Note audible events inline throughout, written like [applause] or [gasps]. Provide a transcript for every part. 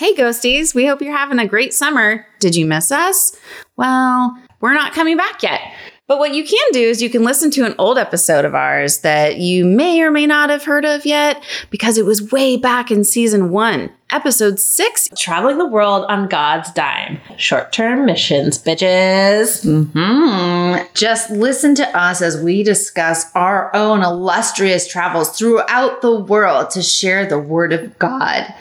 Hey, ghosties, we hope you're having a great summer. Did you miss us? Well, we're not coming back yet. But what you can do is you can listen to an old episode of ours that you may or may not have heard of yet because it was way back in season one, episode six. Traveling the world on God's dime. Short term missions, bitches. Hmm. Just listen to us as we discuss our own illustrious travels throughout the world to share the word of God.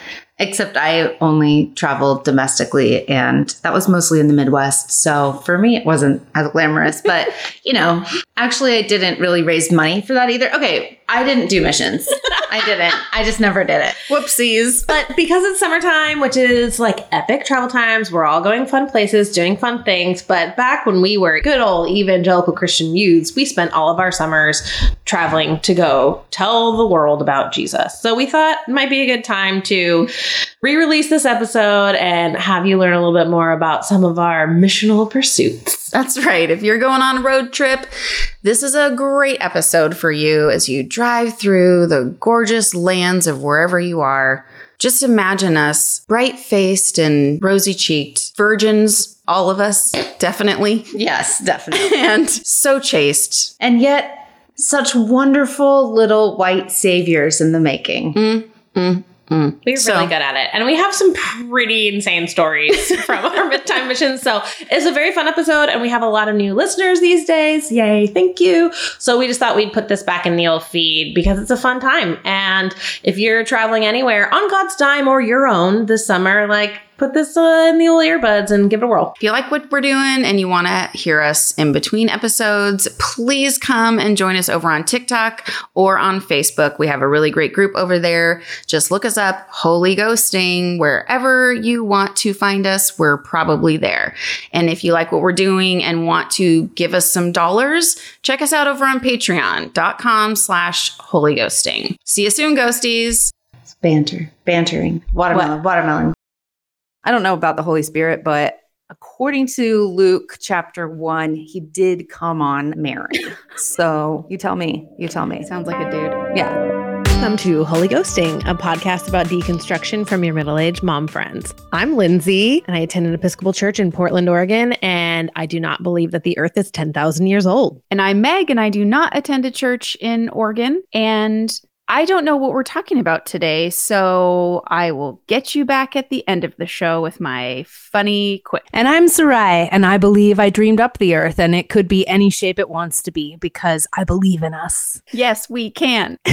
Except I only traveled domestically, and that was mostly in the Midwest. So for me, it wasn't as glamorous. But, you know, actually, I didn't really raise money for that either. Okay, I didn't do missions. I didn't. I just never did it. Whoopsies. But because it's summertime, which is like epic travel times, we're all going fun places, doing fun things. But back when we were good old evangelical Christian youths, we spent all of our summers traveling to go tell the world about Jesus. So we thought it might be a good time to re release this episode and have you learn a little bit more about some of our missional pursuits. [laughs] That's right. If you're going on a road trip, this is a great episode for you as you drive through the gorgeous lands of wherever you are. Just imagine us bright faced and rosy cheeked, virgins, all of us, definitely, Yes, [laughs] definitely. and so chaste. and yet, such wonderful little white saviors in the making. Mm, Mm. We're So- really good at it. And we have some pretty insane stories [laughs] from our midtime missions. So it's a very fun episode. And we have a lot of new listeners these days. Yay. Thank you. So we just thought we'd put this back in the old feed because it's a fun time. And if you're traveling anywhere on God's dime or your own this summer, like put this uh, in the old earbuds and give it a whirl. If you like what we're doing and you want to hear us in between episodes, please come and join us over on TikTok or on Facebook. We have a really great group over there. Just look us up, Holy Ghosting, wherever you want to find us, we're probably there. And if you like what we're doing and want to give us some dollars, check us out over on patreon.com slash holy ghosting. See you soon, ghosties. It's banter, bantering, watermelon, watermelon. I don't know about the Holy Spirit, but according to Luke chapter one, he did come on Mary. so you tell me. You tell me. Sounds like a dude. Yeah. Welcome to Holy Ghosting, a podcast about deconstruction from your middle aged mom friends. I'm Lindsay, and I attend an Episcopal church in Portland, Oregon, and I do not believe that the earth is 10,000 years old. And I'm Meg, and I do not attend a church in Oregon. And I don't know what we're talking about today. So I will get you back at the end of the show with my funny quick. And I'm Sarai, and I believe I dreamed up the earth, and it could be any shape it wants to be because I believe in us. Yes, we can. [laughs]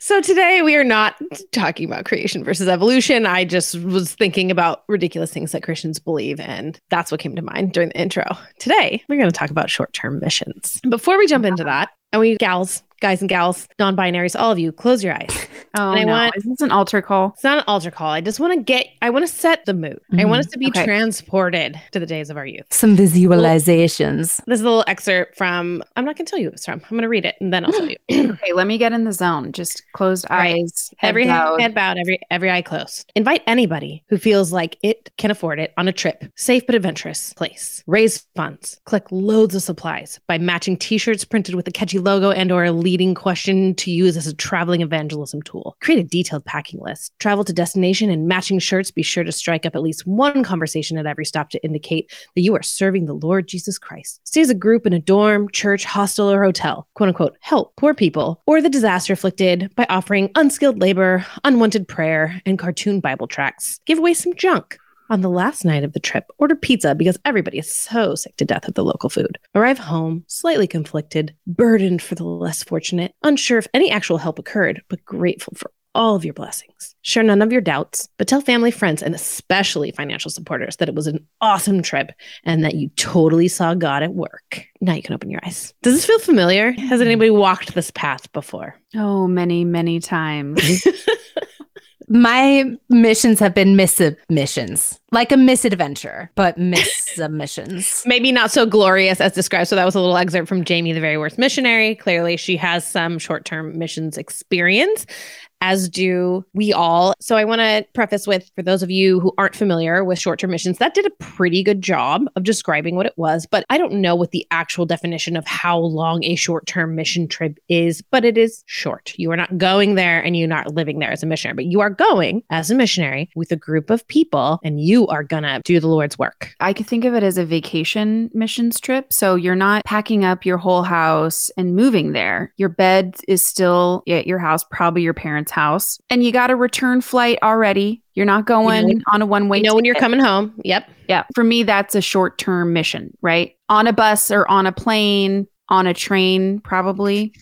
So today we are not talking about creation versus evolution. I just was thinking about ridiculous things that Christians believe, and that's what came to mind during the intro. Today we're going to talk about short term missions. Before we jump into that, and we gals, guys and gals, non binaries, all of you, close your eyes. [laughs] Oh, And I no. want- Is this an altar call? It's not an altar call. I just want to get, I want to set the mood. I want us mm, to be Okay. transported to the days of our youth. Some visualizations. This is a little excerpt from, I'm not going to tell you what it's from. I'm going to read it and then I'll tell you. [clears throat] Okay, let me get in the zone. Just closed right. eyes. head every bowed. head bowed, every every eye closed. Invite anybody who feels like it can afford it on a trip, safe but adventurous place. Raise funds. Collect loads of supplies by matching T-shirts printed with a catchy logo and/or a leading question to use as a traveling evangelism tool. Create a detailed packing list. Travel to destination and matching shirts. Be sure to strike up at least one conversation at every stop to indicate that you are serving the Lord Jesus Christ. Stay as a group in a dorm, church, hostel, or hotel. "Quote unquote," help poor people or the disaster afflicted by offering unskilled labor, unwanted prayer, and cartoon Bible tracts. Give away some junk. On the last night of the trip, order pizza because everybody is so sick to death of the local food. Arrive home, slightly conflicted, burdened for the less fortunate, unsure if any actual help occurred, but grateful for all of your blessings. Share none of your doubts, but tell family, friends, and especially financial supporters that it was an awesome trip and that you totally saw God at work. Now you can open your eyes. Does this feel familiar? Has anybody walked this path before? Oh, many, many times. [laughs] My missions have been missions, like a misadventure, but missions. [laughs] Maybe not so glorious as described. So that was a little excerpt from Jamie, the very worst missionary. Clearly, she has some short term missions experience. As do we all. So I want to preface with for those of you who aren't familiar with short term missions, that did a pretty good job of describing what it was, but I don't know what the actual definition of how long a short term mission trip is, but it is short. You are not going there and you're not living there as a missionary, but you are going as a missionary with a group of people and you are going to do the Lord's work. I could think of it as a vacation missions trip. So you're not packing up your whole house and moving there. Your bed is still at your house, probably your parents' house, and you got a return flight already. You're not going know- on a one way. You know when you're coming home. Yep. Yeah. For me, that's a short term mission, right? On a bus or on a plane, on a train, probably.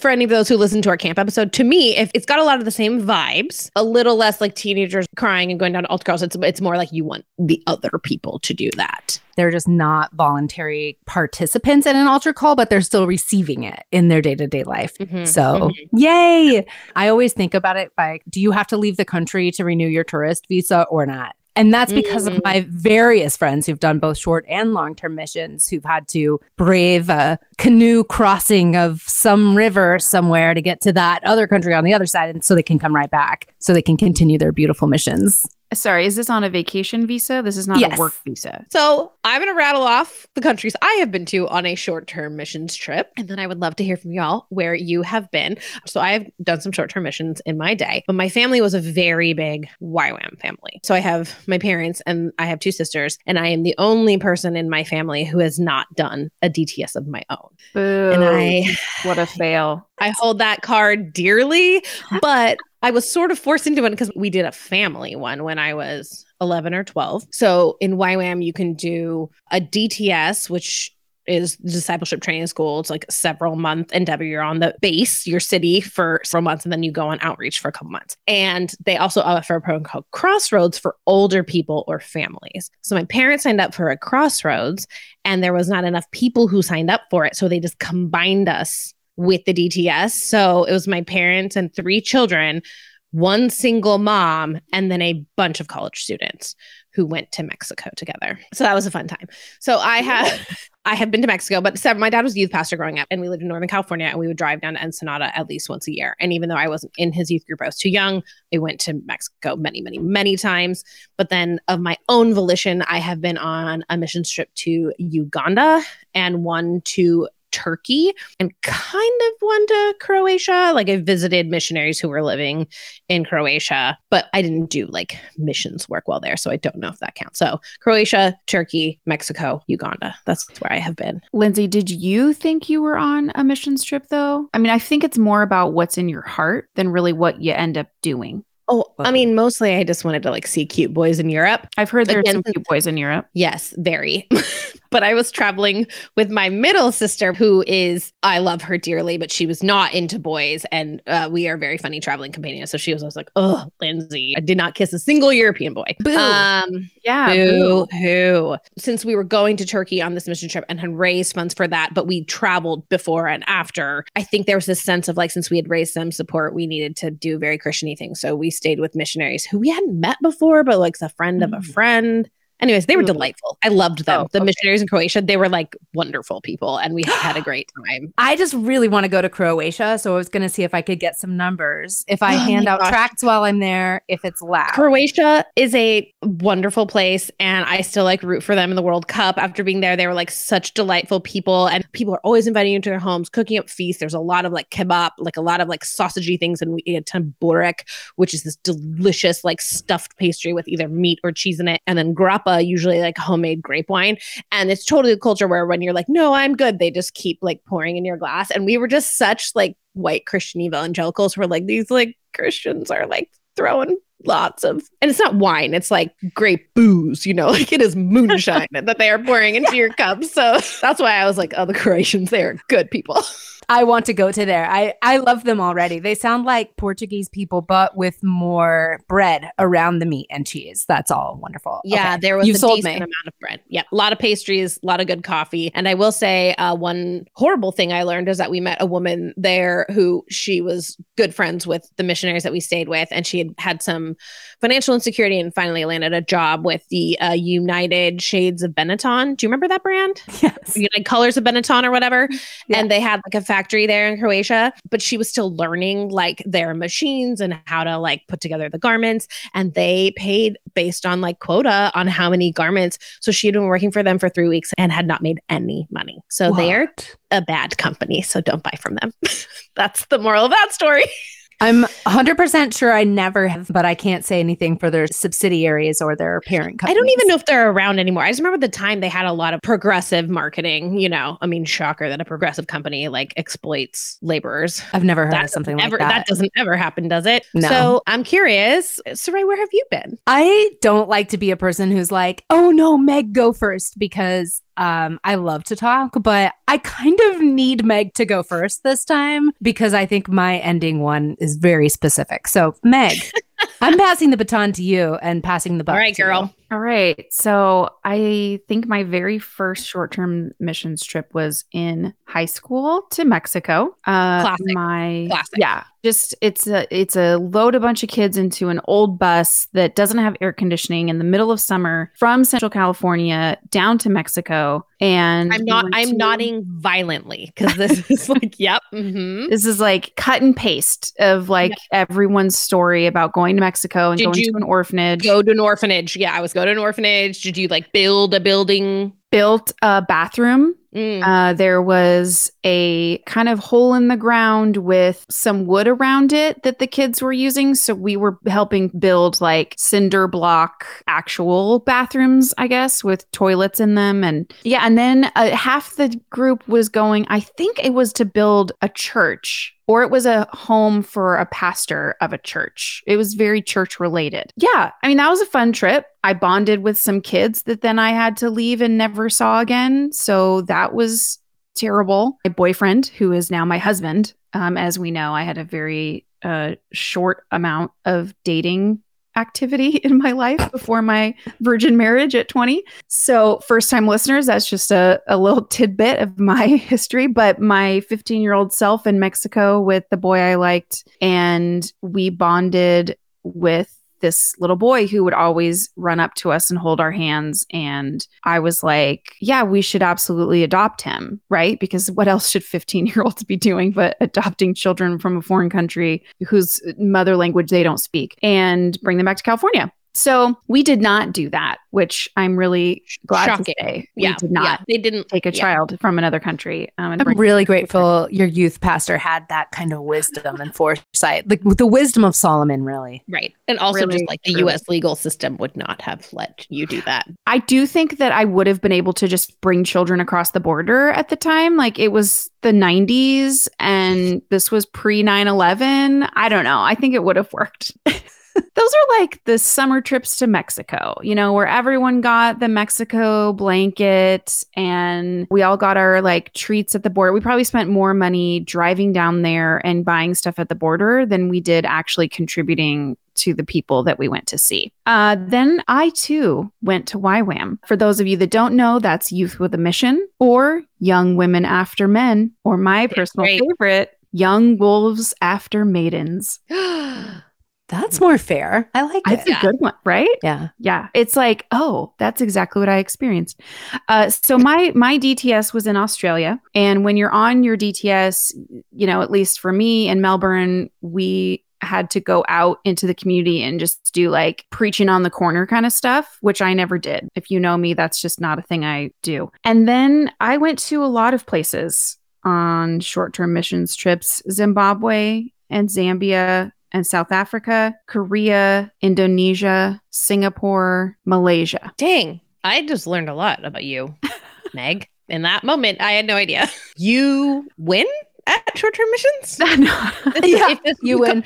for any of those who listen to our camp episode, to me, if it's got a lot of the same vibes, a little less like teenagers crying and going down to altar calls, it's it's more like you want the other people to do that. They're just not voluntary participants in an altar call, but they're still receiving it in their day to day life. Mhm. So, yay. I always think about it by do you have to leave the country to renew your tourist visa or not? And that's because Mm. of my various friends who've done both short and long term missions who've had to brave a canoe crossing of some river somewhere to get to that other country on the other side. And so they can come right back so they can continue their beautiful missions. Sorry, is this on a vacation visa? This is not Yes. a work visa. So I'm going to rattle off the countries I have been to on a short term missions trip. And then I would love to hear from y'all where you have been. So I have done some short term missions in my day, but my family was a very big YWAM family. So I have my parents and I have two sisters, and I am the only person in my family who has not done a DTS of my own. Boo. And I what a fail. I hold that card dearly, but I was sort of forced into it because we did a family one when I was 11 or 12. So in YWAM, you can do a DTS, which is discipleship training school. It's like several month endeavor. You're on the base, your city for several months, and then you go on outreach for a couple months. And they also offer a program called Crossroads for older people or families. So my parents signed up for a Crossroads, and there was not enough people who signed up for it. So they just combined us with the DTS. So it was my parents and three children, one single mom, and then a bunch of college students who went to Mexico together. So that was a fun time. So I have [laughs] I have been to Mexico, but seven, my dad was a youth pastor growing up and we lived in Northern California and we would drive down to Ensenada at least once a year. And even though I wasn't in his youth group, I was too young. I went to Mexico many, many, many times. But then of my own volition, I have been on a mission trip to Uganda and one to Turkey and kind of one to Croatia. Like I visited missionaries who were living in Croatia, but I didn't do like missions work while there. So I don't know if that counts. So Croatia, Turkey, Mexico, Uganda. That's where I have been. Lindsay, did you think you were on a missions trip though? I mean, I think it's more about what's in your heart than really what you end up doing. Oh, I mean, mostly I just wanted to like see cute boys in Europe. I've heard there's Again, some cute boys in Europe. Yes, very. [laughs] but I was traveling with my middle sister, who is, I love her dearly, but she was not into boys. And uh, we are very funny traveling companions. So she was always like, oh, Lindsay, I did not kiss a single European boy. Boo. Um, Yeah. Boo hoo. Since we were going to Turkey on this mission trip and had raised funds for that, but we traveled before and after, I think there was this sense of like, since we had raised some support, we needed to do very Christiany things. So we stayed with missionaries who we hadn't met before, but like a friend of a Mm. friend. Anyways, they were Mm. delightful. I loved them. Oh, the okay. missionaries in Croatia, they were like wonderful people and we had a [gasps] great time. I just really want to go to Croatia. So I was going to see if I could get some numbers. If I [gasps] Oh hand out gosh. tracts while I'm there, if it's loud. Croatia is a wonderful place and I still like root for them in the World Cup. After being there, they were like such delightful people and people are always inviting you to their homes, cooking up feasts. There's a lot of like kebab, like a lot of like sausagey things and we ate tamburek, which is this delicious like stuffed pastry with either meat or cheese in it. And then grappa, usually like homemade grape wine. And it's totally a culture where when you're like, no, I'm good, they just keep like pouring in your glass. And we were just such like white Christian evangelicals who were like, these like Christians are like throwing lots of and it's not wine it's like grape booze you know [laughs] like it is moonshine [laughs] that they are pouring into your cup so that's why i was like oh the croatians they are good people I want to go to there. I, I love them already. They sound like Portuguese people, but with more bread around the meat and cheese. That's all wonderful. yeah Okay. there was You've a sold decent me. amount of bread yeah a lot of pastries a lot of good coffee and i will say uh, one horrible thing i learned is that we met a woman there who she was good friends with the missionaries that we stayed with and she had had some financial insecurity and finally landed a job with the uh, United Shades of Benetton. Do you remember that brand? Yes. United Colors of Benetton or whatever. Yeah. And they had like a factory there in Croatia, but she was still learning like their machines and how to like put together the garments. And they paid based on like quota on how many garments. So she had been working for them for three weeks and had not made any money. So they're a bad company. So don't buy from them. [laughs] That's the moral of that story. [laughs] I'm 100% sure I never have, but I can't say anything for their subsidiaries or their parent company. I don't even know if they're around anymore. I just remember the time they had a lot of progressive marketing. You know, I mean, shocker that a progressive company like exploits laborers. I've never heard That of something ever, like that. That doesn't ever happen, does it? No. So I'm curious, Sarai, where have you been? I don't like to be a person who's like, oh no, Meg, go first because um, I love to talk, but I kind of need Meg to go first this time because I think my ending one is very specific. So, Meg, [laughs] I'm passing the baton to you and passing the buck. All right, to you. All right. So I think my very first short term missions trip was in high school to Mexico. Uh, Classic. My Classic. yeah, just it's a it's a load a bunch of kids into an old bus that doesn't have air conditioning in the middle of summer from Central California down to Mexico. And I'm not. I'm to- nodding violently because this [laughs] is like, yep. mhm. This is like cut and paste of like everyone's story about going to Mexico and Did going to an orphanage. Go to an orphanage. Yeah, I was go to an orphanage. Did you like build a building? built a bathroom Mm. Uh, there was a kind of hole in the ground with some wood around it that the kids were using. So we were helping build like cinder block actual bathrooms, I guess, with toilets in them. And yeah, and then uh, half the group was going, I think it was to build a church. Or it was a home for a pastor of a church. It was very church related. Yeah. I mean, that was a fun trip. I bonded with some kids that then I had to leave and never saw again. So that was terrible. My boyfriend, who is now my husband, um, as we know, I had a very uh, short amount of dating activity [laughs] in my life before my virgin marriage at 20. So, first time listeners, that's just a, a little tidbit of my [laughs] history. But my 15 year old self in Mexico with the boy I liked, and we bonded with this little boy who would always run up to us and hold our hands. And I was like, yeah, we should absolutely adopt him, right? Because what else should 15 year olds be doing but adopting children from a foreign country whose mother language they don't speak and bring them back to California? So we did not do that, which I'm really glad Shocking. to say. yeah, did not yeah, they didn't take a yeah. child from another country. Um, and I'm really grateful your youth pastor had that kind of wisdom and foresight, like the wisdom of Solomon, really. Right. And also Really, just like the truly. US legal system would not have let you do that. I do think that I would have been able to just bring children across the border at the time. Like it was the 90s and this was pre 9 11. I don't know. I think it would have worked. [laughs] Those are like the summer trips to Mexico, you know, where everyone got the Mexico blanket and we all got our like treats at the border. We probably spent more money driving down there and buying stuff at the border than we did actually contributing to the people that we went to see. Uh, then I too went to YWAM. For those of you that don't know, that's Youth with a Mission or Young Women After Men, or my personal great. favorite, Young Wolves After Maidens. [gasps] [gasps] That's more fair. I like That's it. a good one, right? Yeah. Yeah, it's like, oh, that's exactly what I experienced. Uh, so my my DTS was in Australia, and when you're on your DTS, you know, at least for me in Melbourne, we had to go out into the community and just do like preaching on the corner kind of stuff, which I never did. If you know me, that's just not a thing I do. And then I went to a lot of places on short term missions trips Zimbabwe and Zambia and South Africa, Korea, Indonesia, Singapore, Malaysia. Dang. I just learned a lot about you, [laughs] Meg. In that moment, I had no idea. You win at short term missions? [laughs] No, [laughs] Yeah, if this you was a win.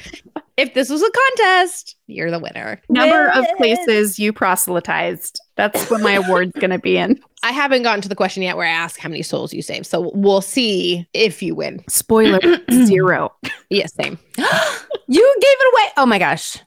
If this was a contest, you're the winner. Number of places you proselytized. That's what my award's going to be in. I haven't gotten to the question yet where I ask how many souls you save. So we'll see if you win. Spoiler [clears throat] zero. Yeah, same. [gasps] you gave it away. Oh my gosh.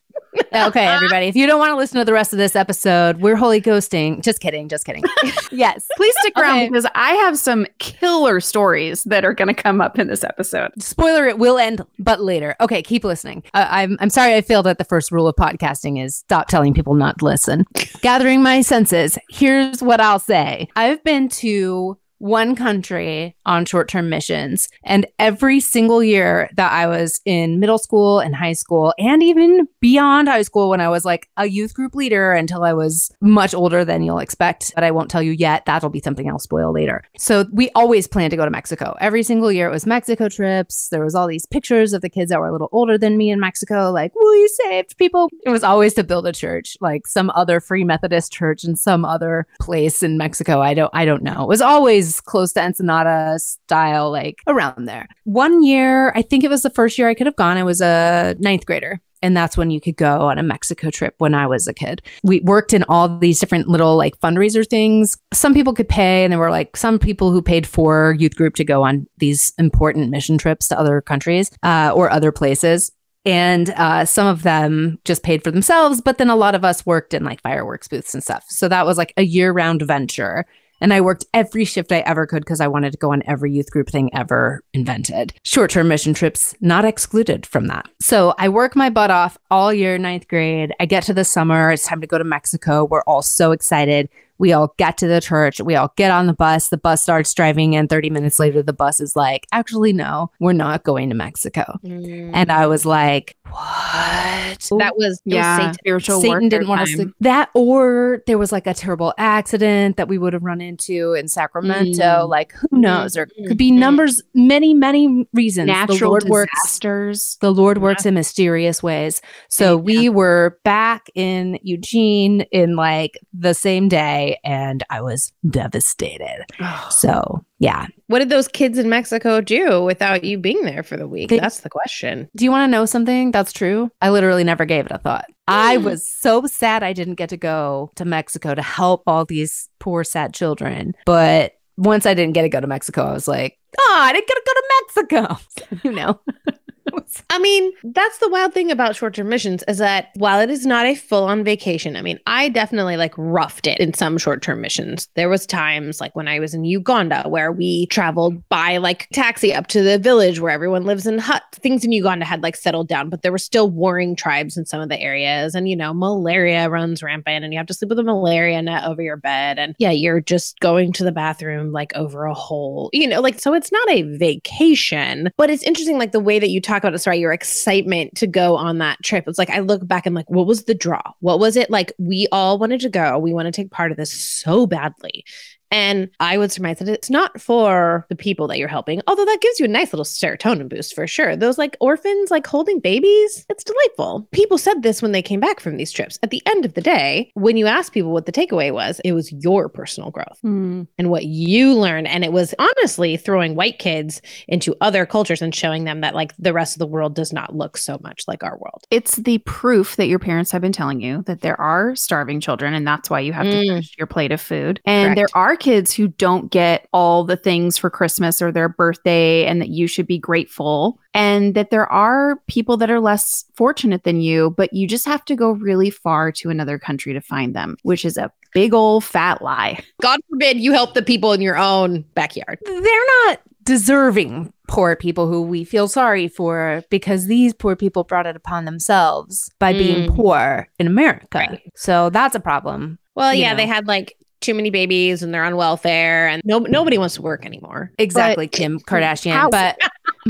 Okay, [laughs] everybody. If you don't want to listen to the rest of this episode, we're holy ghosting. Just kidding. Just kidding. [laughs] yes. Please stick around Okay. because I have some killer stories that are going to come up in this episode. Spoiler: It will end, but later. Okay, keep listening. Uh, I'm I'm sorry. I failed at the first rule of podcasting: is stop telling people not to listen. [laughs] Gathering my senses. Here's what I'll say: I've been to one country on short-term missions, and every single year that I was in middle school and high school, and even beyond high school, when I was like a youth group leader until I was much older than you'll expect, but I won't tell you yet. That'll be something I'll spoil later. So we always planned to go to Mexico. Every single year it was Mexico trips. There was all these pictures of the kids that were a little older than me in Mexico, like, we saved people. It was always to build a church, like some other free Methodist church in some other place in Mexico. I don't I don't know. It was always close to Ensenada style, like around there. One year, I think it was the first year I could have gone. I was a ninth grader. And that's when you could go on a Mexico trip when I was a kid. We worked in all these different little like fundraiser things. Some people could pay, and there were like some people who paid for youth group to go on these important mission trips to other countries uh, or other places. And uh, some of them just paid for themselves, but then a lot of us worked in like fireworks booths and stuff. So that was like a year round venture. And I worked every shift I ever could because I wanted to go on every youth group thing ever invented. Short term mission trips, not excluded from that. So I work my butt off all year, ninth grade. I get to the summer. It's time to go to Mexico. We're all so excited. We all get to the church. We all get on the bus. The bus starts driving, and 30 minutes later, the bus is like, actually, no, we're not going to Mexico. And I was like, what? that was Yeah, yeah. spiritual Satan didn't want us to that, or there was like a terrible accident that we would have run into in Sacramento. Mm. Like who knows? Or could be Mhm. numbers, many, many reasons. the Natural Lord works. disasters. The Lord works in mysterious ways. So we were back in Eugene in like the same day, and I was devastated. [sighs] So yeah. What did those kids in Mexico do without you being there for the week? They- That's the question. Do you want to know something that's true? I literally never gave it a thought. I [gasps] was so sad I didn't get to go to Mexico to help all these poor, sad children. But once I didn't get to go to Mexico, I was like, oh, I didn't get to go to Mexico. [laughs] you know? [laughs] I mean, that's the wild thing about short-term missions is that while it is not a full-on vacation, I mean, I definitely like roughed it in some short-term missions. There was times like when I was in Uganda where we traveled by like taxi up to the village where everyone lives in huts. Things in Uganda had like settled down, but there were still warring tribes in some of the areas and you know, malaria runs rampant and you have to sleep with a malaria net over your bed and yeah, you're just going to the bathroom like over a hole. You know, like so it's not a vacation, but it's interesting like the way that you talk about it, Sarai, your excitement to go on that trip. It's like I look back and like, what was the draw? What was it like? We all wanted to go. We want to take part of this so badly. And I would surmise that it's not for the people that you're helping, although that gives you a nice little serotonin boost for sure. Those like orphans, like holding babies, it's delightful. People said this when they came back from these trips. At the end of the day, when you ask people what the takeaway was, it was your personal growth and what you learned. And it was honestly throwing white kids into other cultures and showing them that like the rest of the world does not look so much like our world. It's the proof that your parents have been telling you that there are starving children, and that's why you have to Mm. finish your plate of food. And Correct. there are kids who don't get all the things for Christmas or their birthday, and that you should be grateful. And that there are people that are less fortunate than you, but you just have to go really far to another country to find them, which is a big old fat lie. God forbid you help the people in your own backyard. They're not deserving poor people who we feel sorry for because these poor people brought it upon themselves by being Mm. poor in America. Right. So that's a problem. Well, yeah, know. they had like too many babies and they're on welfare and no, nobody wants to work anymore. Exactly, Kim Kardashian. how- But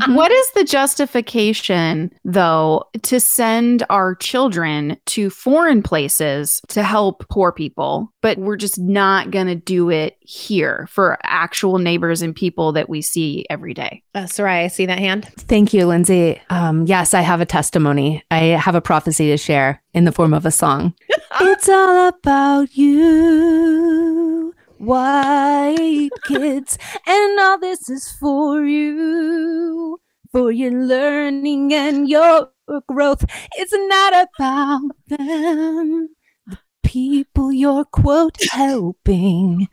what is the justification, though, to send our children to foreign places to help poor people, but we're just not going to do it here for actual neighbors and people that we see every day? Uh, Sarai, I see that hand. Thank you, Lindsay. Um, yes, I have a testimony. I have a prophecy to share in the form of a song. [laughs] it's all about you, white kids, and all this is for you, for your learning and your growth. It's not about them, the people you're quote helping.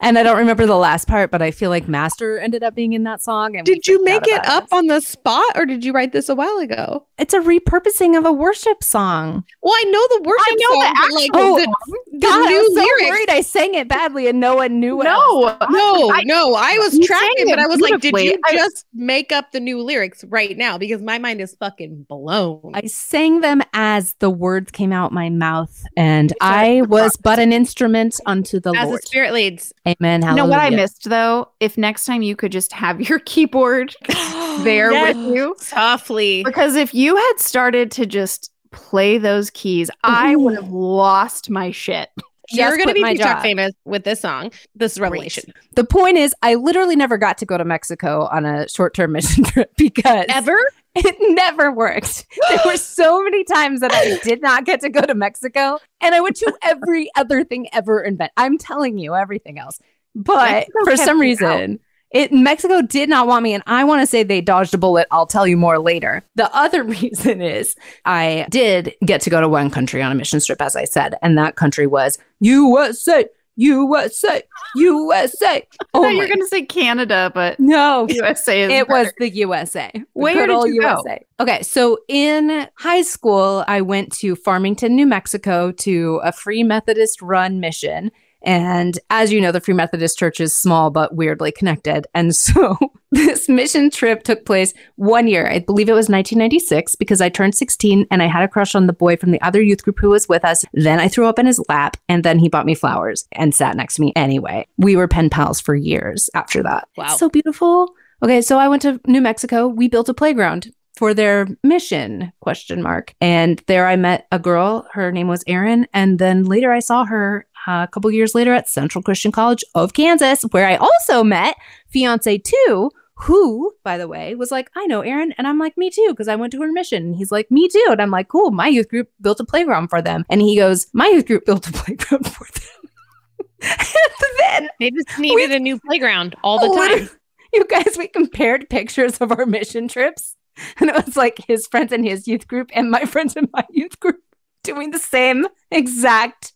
And I don't remember the last part, but I feel like Master ended up being in that song. And Did you make it about up on the spot or did you write this a while ago? It's a repurposing of a worship song. Well, I know the worship I know the song, but like actual the, the God, I new was so lyrics. worried I sang it badly and no one knew what I was No, No, I- no, I was tracking, but I was like, did you I- just make up the new lyrics right now? Because my mind is fucking blown. I sang them as the words came out my mouth, and I was but an instrument unto the As Lord. the spirit leads. Amen. You know what I missed though? If next time you could just have [laughs] your keyboard [gasps] oh, there Yes. with you. Softly. Because if you had started to just play those keys, [laughs] I would have lost my shit. You're Just going to be TikTok job. famous with this song. This is Revelation. The point is, I literally never got to go to Mexico on a short-term mission [laughs] trip because Ever? [laughs] it never worked. There were [gasps] so many times that I did not get to go to Mexico, and I went to [laughs] every other thing ever invent. I'm telling you, everything else. But Mexico for some you out. reason, it Mexico did not want me, and I want to say they dodged a bullet. I'll tell you more later. The other [laughs] reason is I did get to go to one country on a mission trip, as I said, and that country was USA, USA, USA. Oh, thought you were my- going to say Canada, but no, USA is it was the USA. The Where did you go? USA. Okay, so in high school, I went to Farmington, New Mexico to a Free Methodist run mission. And as you know, the Free Methodist Church is small but weirdly connected. And so [laughs] this mission trip took place one year. I believe it was 1996 because I turned 16 and I had a crush on the boy from the other youth group who was with us. Then I threw up in his lap and then he bought me flowers and sat next to me anyway. We were pen pals for years after that. Wow. It's so beautiful. Okay, so I went to New Mexico. We built a playground for their mission question mark and there i met a girl her name was erin and then later i saw her a couple years later at central christian college of kansas where i also met fiance two who by the way was like i know Erin. and i'm like me too because i went to her mission and he's like me too and i'm like cool my youth group built a playground for them and he goes my youth group built a [laughs] playground for them [laughs] and then They just needed a new playground all the [laughs] time. you guys, we compared pictures of our mission trips. And it was like his friends in his youth group and my friends in my youth group doing the same exact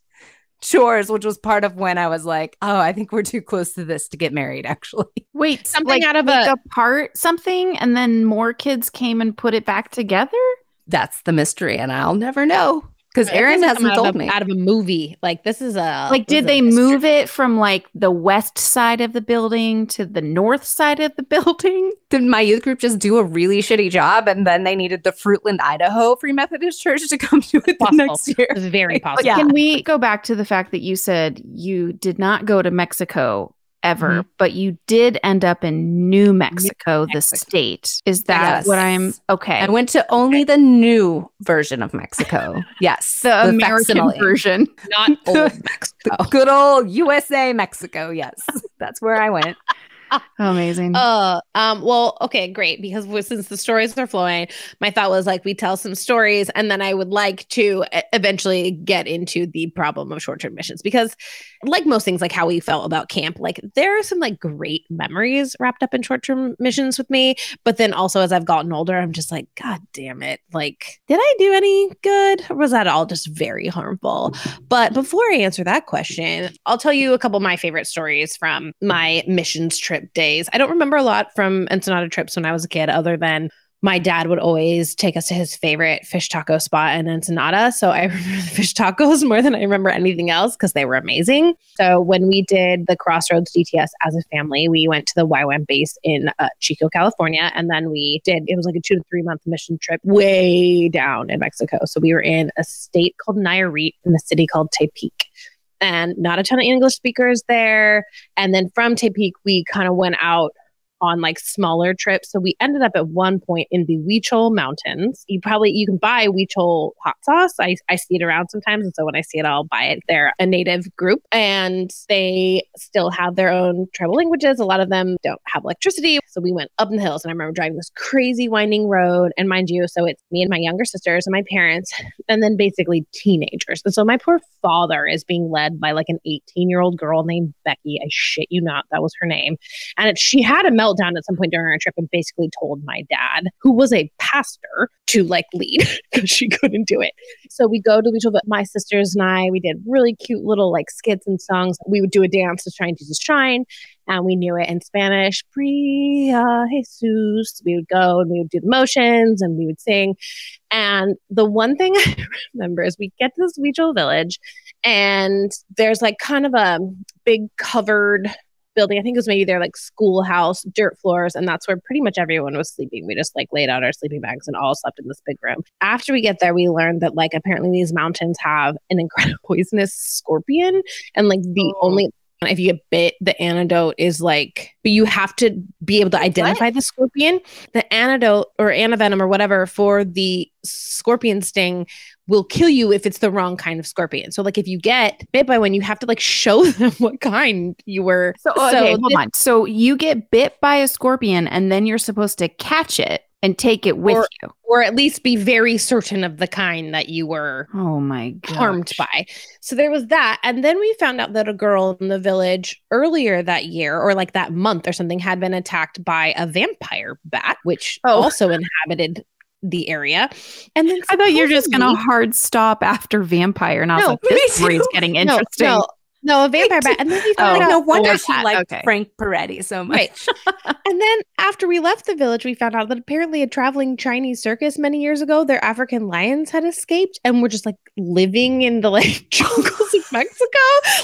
chores, which was part of when I was like, oh, I think we're too close to this to get married, [laughs] actually. Wait, Something like out of a- apart something and then more kids came and put it back together? That's the mystery, and I'll never know because Erin hasn't told of, me. out of a movie. Like this is a like did they move it from like the west side of the building to the north side of the [laughs] building? Did my youth group just do a really shitty job, and then they needed the Fruitland, Idaho Free Methodist Church to [laughs] come do it the Possible. next year? It's very possible. Yeah. Can we go back to the fact that you said you did not go to Mexico ever, mm-hmm. but you did end up in New Mexico, the Mexico. state? Is that Yes. what I'm okay? I went to only the new version of Mexico. [laughs] Yes, the American facsimile. version. Not old [laughs] Mexico. Good old USA, Mexico. Yes, [laughs] that's where I went. Amazing. Uh, um, well, okay, great. Because since the stories are flowing, my thought was like we tell some stories, and then I would like to eventually get into the problem of short-term missions because, like most things, like how we felt about camp, like there are some like great memories wrapped up in short-term missions with me. But then also as I've gotten older, I'm just like, God damn it! Like, did I do any good, or was that all just very harmful? But before I answer that question, I'll tell you a couple of my favorite stories from my missions trip days. I don't remember a lot from Ensenada trips when I was a kid, other than my dad would always take us to his favorite fish taco spot in Ensenada. So I [laughs] remember the fish tacos more than I remember anything else because they were amazing. So when we did the Crossroads DTS as a family, we went to the YWAM base in uh, Chico, California. And then we did, it was like a two to three month mission trip way down in Mexico. So we were in a state called Nayarit in a city called Tepic. And not a ton of English speakers there. And then from Tepic, we kind of went out on like smaller trips. So we ended up at one point in the Huichol Mountains. You probably you can buy Huichol hot sauce. I, I see it around sometimes, and so when I see it, I'll buy it. They're a native group, and they still have their own tribal languages. A lot of them don't have electricity, so we went up in the hills. And I remember driving this crazy winding road. And mind you, so it's me and my younger sisters and my parents, [laughs] and then basically teenagers. And so my poor father is being led by like an 18 year old girl named Becky. I shit you not, that was her name. And it, she had a meltdown at some point during our trip and basically told my dad, who was a pastor, to like lead because [laughs] she couldn't do it. So we go to the Beach my sisters and I, we did really cute little like skits and songs. We would do a dance to and Jesus shine. And we knew it in Spanish, Pria Jesus. We would go and we would do the motions and we would sing. And the one thing [laughs] I remember is we get to this Huichol village and there's like kind of a big covered building. I think it was maybe their like schoolhouse, dirt floors, and that's where pretty much everyone was sleeping. We just like laid out our sleeping bags and all slept in this big room. After we get there, we learned that like apparently these mountains have an incredible [laughs] poisonous scorpion, and like the oh. only if you get bit, the antidote is like, but you have to be able to identify what? the scorpion. The antidote or antivenom or whatever for the scorpion sting will kill you if it's the wrong kind of scorpion. So like if you get bit by one, you have to like show [laughs] them what kind you were. So, okay, so hold on. So you get bit by a scorpion and then you're supposed to catch it and take it with or, you or at least be very certain of the kind that you were oh my gosh. harmed by so there was that and then we found out that a girl in the village earlier that year or like that month or something had been attacked by a vampire bat which oh. also inhabited the area. And then I thought you're just gonna hard stop after vampire, and I was no, like, this story's getting interesting. No, no, no, a vampire bat. And then we oh, found oh, out. No wonder she liked okay. Frank Peretti so much. Right. [laughs] and then after we left the village, we found out that apparently a traveling Chinese circus many years ago, their African lions had escaped and were just like living in the like [laughs] jungles of Mexico.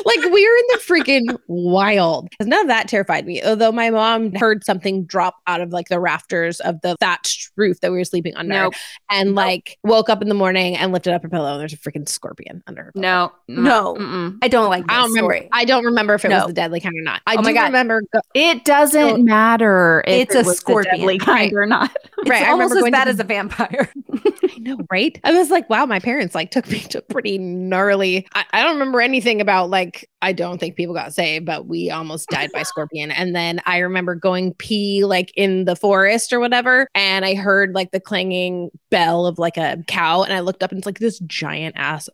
Like we were in the freaking wild. None of that terrified me. Although my mom heard something drop out of like the rafters of the thatched roof that we were sleeping under nope. and nope. like woke up in the morning and lifted up her pillow and there's a freaking scorpion under her. Pillow. No, no, I don't like that don't remember. Story. I don't remember if it no. was the deadly kind or not. Oh I oh do remember. Go- it doesn't matter if it's it a scorpion deadly kind or not. It's [laughs] right. almost as bad as a vampire. [laughs] I know, right? I was like, wow, my parents like took me to pretty gnarly. I, I don't remember anything about like. I don't think people got saved, but we almost died by scorpion. And then I remember going pee like in the forest or whatever, and I heard like the clanging bell of like a cow, and I looked up and it's like this giant ass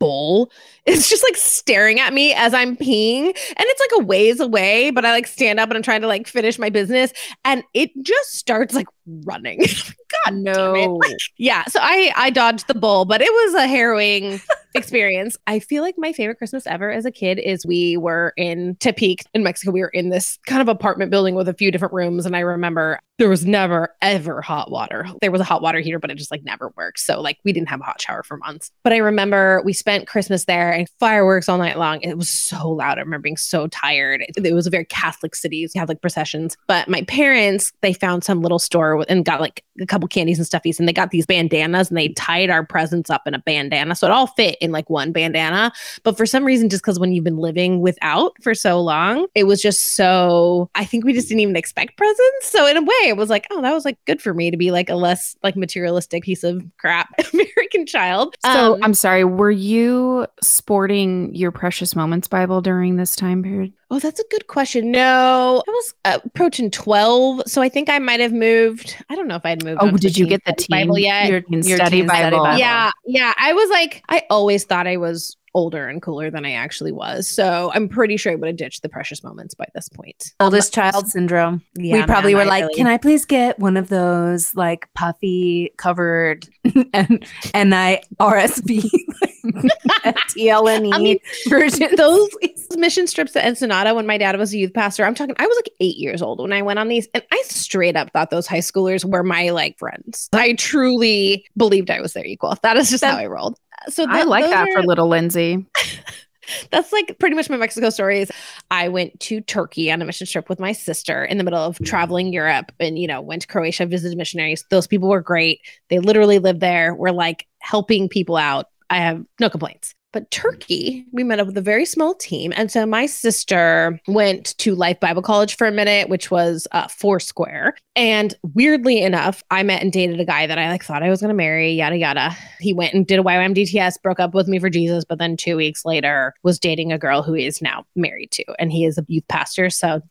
bull is just like staring at me as I'm peeing. And it's like a ways away, but I like stand up and I'm trying to like finish my business. And it just starts like running. [laughs] God no. Like, [laughs] yeah. So I I dodged the bull, but it was a harrowing experience. I feel like my favorite Christmas ever as a kid is we were in Tepic in Mexico. We were in this kind of apartment building with a few different rooms. And I remember there was never ever hot water. There was a hot water heater, but it just like never worked. So like we didn't have a hot shower for months. But I remember we spent Christmas there and fireworks all night long. It was so loud. I remember being so tired. It, it was a very Catholic city. Like processions. But my parents, they found some little store and got like a couple candies and stuffies and they got these bandanas and they tied our presents up in a bandana. So it all fit in like one bandana. But for some reason, just because when you've been living without for so long, it was just so, I think we just didn't even expect presents. So in a way, it was like, oh, that was like good for me to be like a less like materialistic piece of crap [laughs] American child. So um, I'm sorry, were you sporting your Precious Moments Bible during this time period? Oh, that's a good question. No, I was uh, approaching 12. So I think I might have moved. I don't know if I'd moved. Oh, did you get the teen, Bible yet? Your, your study, Bible. study Bible. Yeah. Yeah. I was like, I always thought I was older and cooler than I actually was. So I'm pretty sure I would have ditched the precious moments by this point. Oldest um, child syndrome. Yeah, we probably man, were like, really... "Can I please get one of those like puffy covered [laughs] and and I RSV [laughs] TLNE I mean, version. Those mission strips to Ensenada when my dad was a youth pastor. I'm talking. I was like eight years old when I went on these, and I straight up thought those high schoolers were my like friends. I truly believed I was their equal. That is just that, how I rolled so th- I like that are, for little Lindsay. [laughs] that's like pretty much my Mexico stories. I went to Turkey on a mission trip with my sister in the middle of traveling Europe and, you know, went to Croatia, visited missionaries. Those people were great. They literally lived there. We're like helping people out. I have no complaints. But Turkey, we met up with a very small team. And so my sister went to Life Bible College for a minute, which was uh, Foursquare. And weirdly enough, I met and dated a guy that I like thought I was going to marry, yada, yada. He went and did a YWAM broke up with me for Jesus, but then two weeks later was dating a girl who he is now married to. And he is a youth pastor. So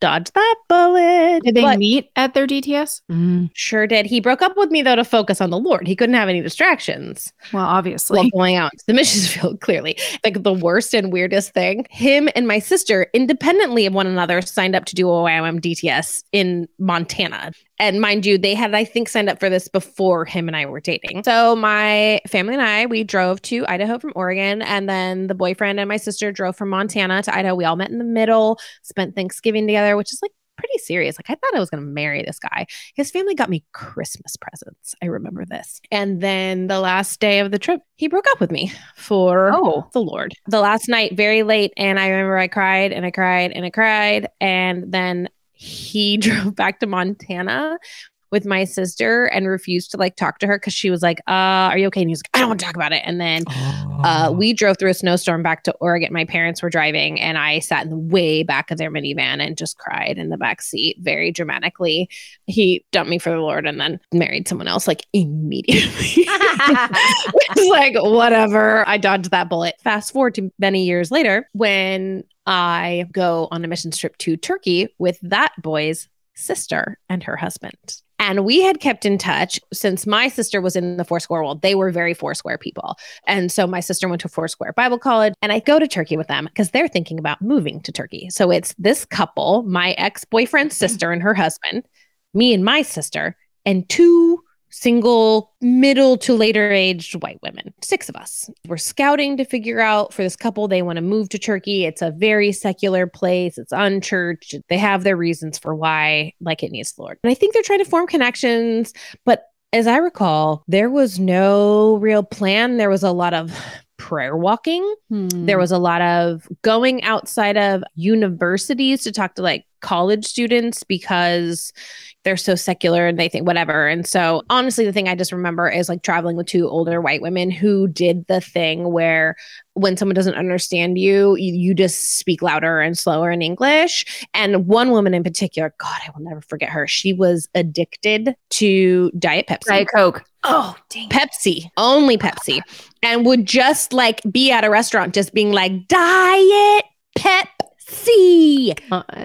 dodged that bullet. Did they But meet at their DTS? Mm. Sure did. He broke up with me though to focus on the Lord. He couldn't have any distractions Well, obviously. while going out to the [laughs] missions field. Clearly, like the worst and weirdest thing. Him and my sister, independently of one another, signed up to do a YWAM DTS in Montana. And mind you, they had, I think, signed up for this before him and I were dating. So my family and I, we drove to Idaho from Oregon, and then the boyfriend and my sister drove from Montana to Idaho. We all met in the middle, spent Thanksgiving together, which is like pretty serious. Like I thought I was going to marry this guy. His family got me Christmas presents. I remember this. And then the last day of the trip, he broke up with me for Oh. the Lord. The last night, very late, and I remember I cried and I cried and I cried, and then he [laughs] drove back to Montana with my sister and refused to like talk to her because she was like, uh, are you okay? And he was like, I don't want to talk about it. And then uh, we drove through a snowstorm back to Oregon. My parents were driving, and I sat in the way back of their minivan and just cried in the back seat very dramatically. He dumped me for the Lord and then married someone else like immediately. [laughs] [laughs] it's like, whatever. I dodged that bullet. Fast forward to many years later when I go on a mission trip to Turkey with that boy's sister and her husband. And we had kept in touch since my sister was in the Foursquare world. They were very Foursquare people. And so my sister went to Foursquare Bible College and I go to Turkey with them because they're thinking about moving to Turkey. So it's this couple, my ex boyfriend's sister and her husband, me and my sister, and two single middle to later aged white women. Six of us we're scouting to figure out for this couple they want to move to turkey. It's a very secular place. It's unchurched. They have their reasons for why like it needs the lord and i think they're trying to form connections but as i recall there was no real plan. There was a lot of prayer walking. Hmm. there was a lot of going outside of universities to talk to like college students because they're so secular and they think whatever. And so, honestly, the thing I just remember is like traveling with two older white women who did the thing where when someone doesn't understand you, you, you just speak louder and slower in English. And one woman in particular, God, I will never forget her. She was addicted to Diet Pepsi. Diet Coke. Oh, dang. Pepsi, only Pepsi, and would just like be at a restaurant just being like, Diet Pepsi,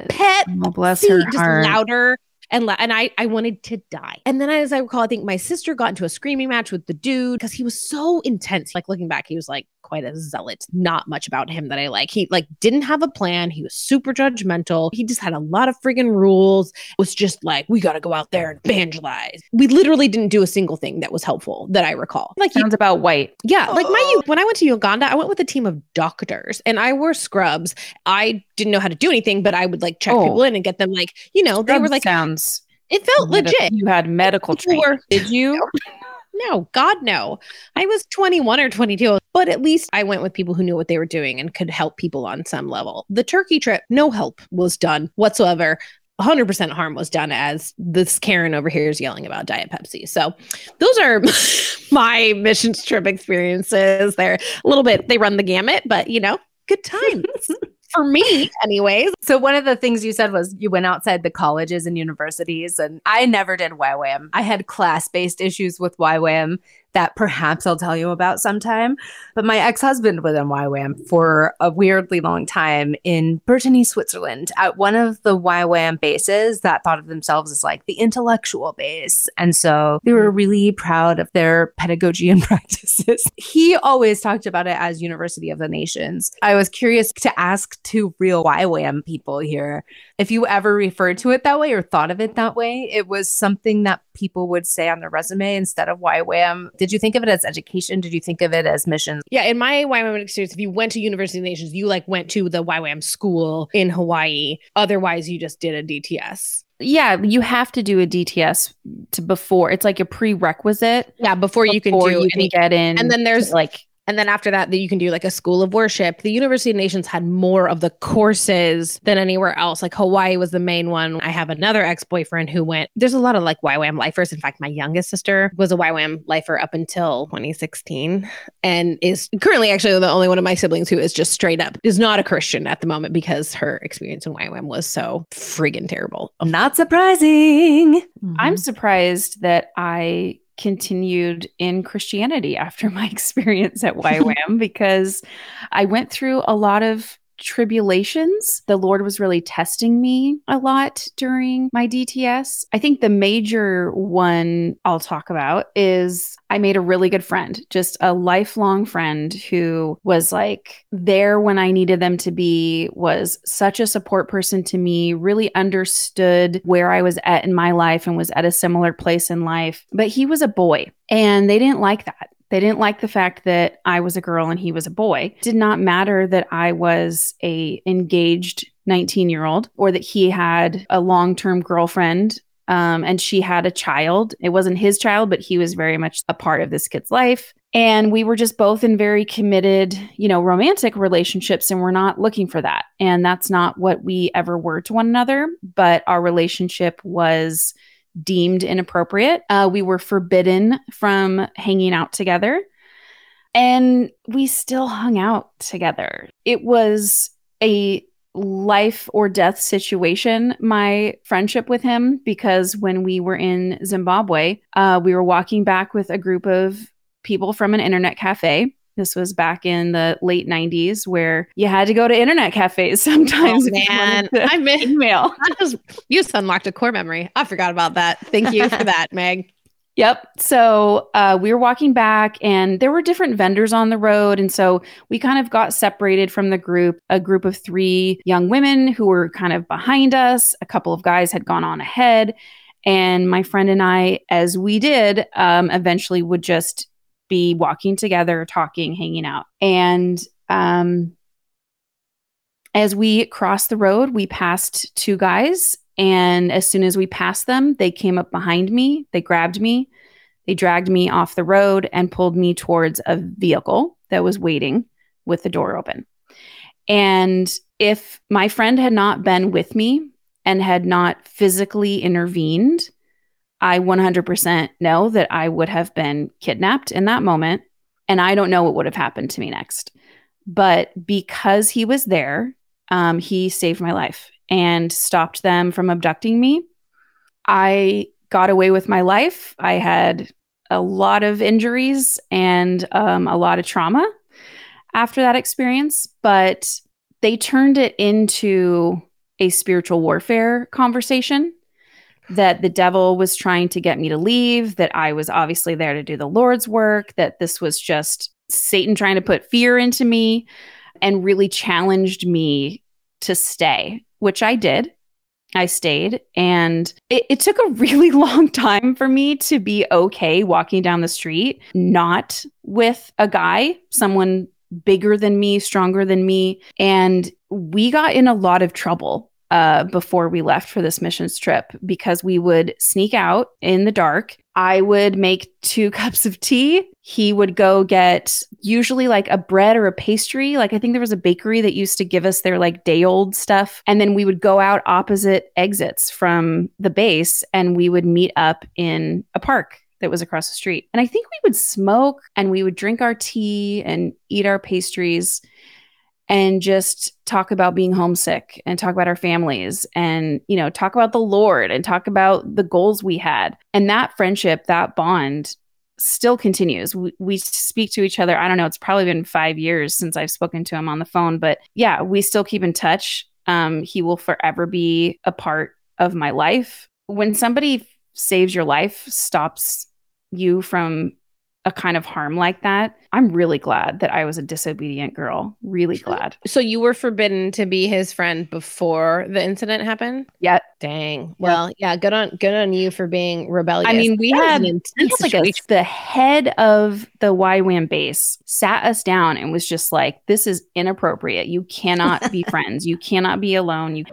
Pep Oh, bless her just heart. louder and la- and I I wanted to die. And then as I recall, I think my sister got into a screaming match with the dude because he was so intense. Like looking back, he was like quite a zealot. Not much about him that I like. He like didn't have a plan. He was super judgmental. He just had a lot of friggin' rules. It Was just like we got to go out there and evangelize. We literally didn't do a single thing that was helpful that I recall. Like he Sounds about white. yeah, like my when I went to Uganda, I went with a team of doctors and I wore scrubs. I didn't know how to do anything, but I would like check Oh. people in and get them like, you know, they were like sounds it felt legit. You had medical training. Did you? [laughs] No, God no. I was 21 or 22, but at least I went with people who knew what they were doing and could help people on some level. The Turkey trip, no help was done whatsoever. 100% harm was done as this Karen over here is yelling about Diet Pepsi. So, those are [laughs] my missions trip experiences. They're a little bit, they run the gamut, but you know, good times [laughs] for me, anyways. So one of the things you said was you went outside the colleges and universities, and I never did YWAM. I had class-based issues with YWAM that perhaps I'll tell you about sometime. But my ex-husband was in YWAM for a weirdly long time in Brittany, Switzerland, at one of the YWAM bases that thought of themselves as like the intellectual base. And so they were really proud of their pedagogy and [laughs] practices. He always talked about it as University of the Nations. I was curious to ask two real YWAM people here if you ever referred to it that way or thought of it that way. It was something that people would say on their resume instead of YWAM. Did you think of it as education? Did you think of it as missions? Yeah, in my YWAM experience, if you went to University of the Nations, you like went to the YWAM school in Hawaii. Otherwise, you just did a DTS. Yeah, you have to do a DTS to before. It's like a prerequisite Yeah, before, you can do you any can get in. And then there's- like And then after that, that you can do like a school of worship. The University of Nations had more of the courses than anywhere else. Like Hawaii was the main one. I have another ex boyfriend who went. There's a lot of like YWAM lifers. In fact, my youngest sister was a YWAM lifer up until 2016 and is currently actually the only one of my siblings who is just straight up is not a Christian at the moment because her experience in YWAM was so friggin' terrible. Not surprising. Mm-hmm. I'm surprised that I continued in Christianity after my [laughs] experience at [laughs] YWAM because I went through a lot of tribulations. The Lord was really testing me a lot during my DTS. I think the major one I'll talk about is I made a really good friend, just a lifelong friend who was like there when I needed them to be, was such a support person to me, really understood where I was at in my life and was at a similar place in life. But he was a boy and they didn't like that. They didn't like the fact that I was a girl and he was a boy. It did not matter that I was a engaged 19 year old or that he had a long term girlfriend um, and she had a child. It wasn't his child, but he was very much a part of this kid's life. And we were just both in very committed, you know, romantic relationships, and we're not looking for that. And that's not what we ever were to one another. But our relationship was deemed inappropriate. Uh, we were forbidden from hanging out together. And we still hung out together. It was a life or death situation, my friendship with him, because when we were in Zimbabwe, uh, we were walking back with a group of people from an internet cafe. This was back in the late 90s where you had to go to internet cafes [laughs] sometimes. Oh, man. I miss email. That just- you just unlocked a core memory. I forgot about that. Thank you for [laughs] that, Meg. Yep. So uh, we were walking back, and there were different vendors on the road. And so we kind of got separated from the group a group of three young women who were kind of behind us. A couple of guys had gone on ahead. And my friend and I, as we did, um, eventually would just be walking together, talking, hanging out. And um, as we crossed the road, we passed two guys. And as soon as we passed them, they came up behind me, they grabbed me, they dragged me off the road and pulled me towards a vehicle that was waiting with the door open. And if my friend had not been with me and had not physically intervened, I 100% know that I would have been kidnapped in that moment. And I don't know what would have happened to me next. But because he was there, um, he saved my life and stopped them from abducting me. I got away with my life. I had a lot of injuries and um, a lot of trauma after that experience, but they turned it into a spiritual warfare conversation that the devil was trying to get me to leave, that I was obviously there to do the Lord's work, that this was just Satan trying to put fear into me and really challenged me to stay, which I did. I stayed, and it, it, took a [laughs] really long time for me to be okay walking down the street, not with a guy, someone bigger than me, stronger than me. And we got in a lot of trouble uh, before we left for this missions trip because we would sneak out in the dark. I would make two [laughs] cups of tea. He would go get usually like a bread or a pastry. Like I think there was a bakery that used to give us their like day old stuff. And then we would go out opposite exits from the base and we would meet up in a park that was across the street. And I think we would smoke and we would drink our tea and eat our pastries and just talk about being homesick and talk about our families and you know talk about the lord and talk about the goals we had. And that friendship that bond still continues. We, we speak to each other. I don't know it's probably been five years since i've spoken to him on the phone but yeah we still keep in touch. Um, he will forever be a part of my life. When somebody saves your life stops you from a kind of harm like that, I'm really glad that I was a disobedient girl. Really glad. So you were forbidden to be his friend before the incident happened? Yeah. Dang. Well, yeah, good on good on you for being rebellious. I mean, we That had, an we intense had like a, the head of the YWAM base sat us down and was just like, this is inappropriate. You cannot be [laughs] friends. You cannot be alone. You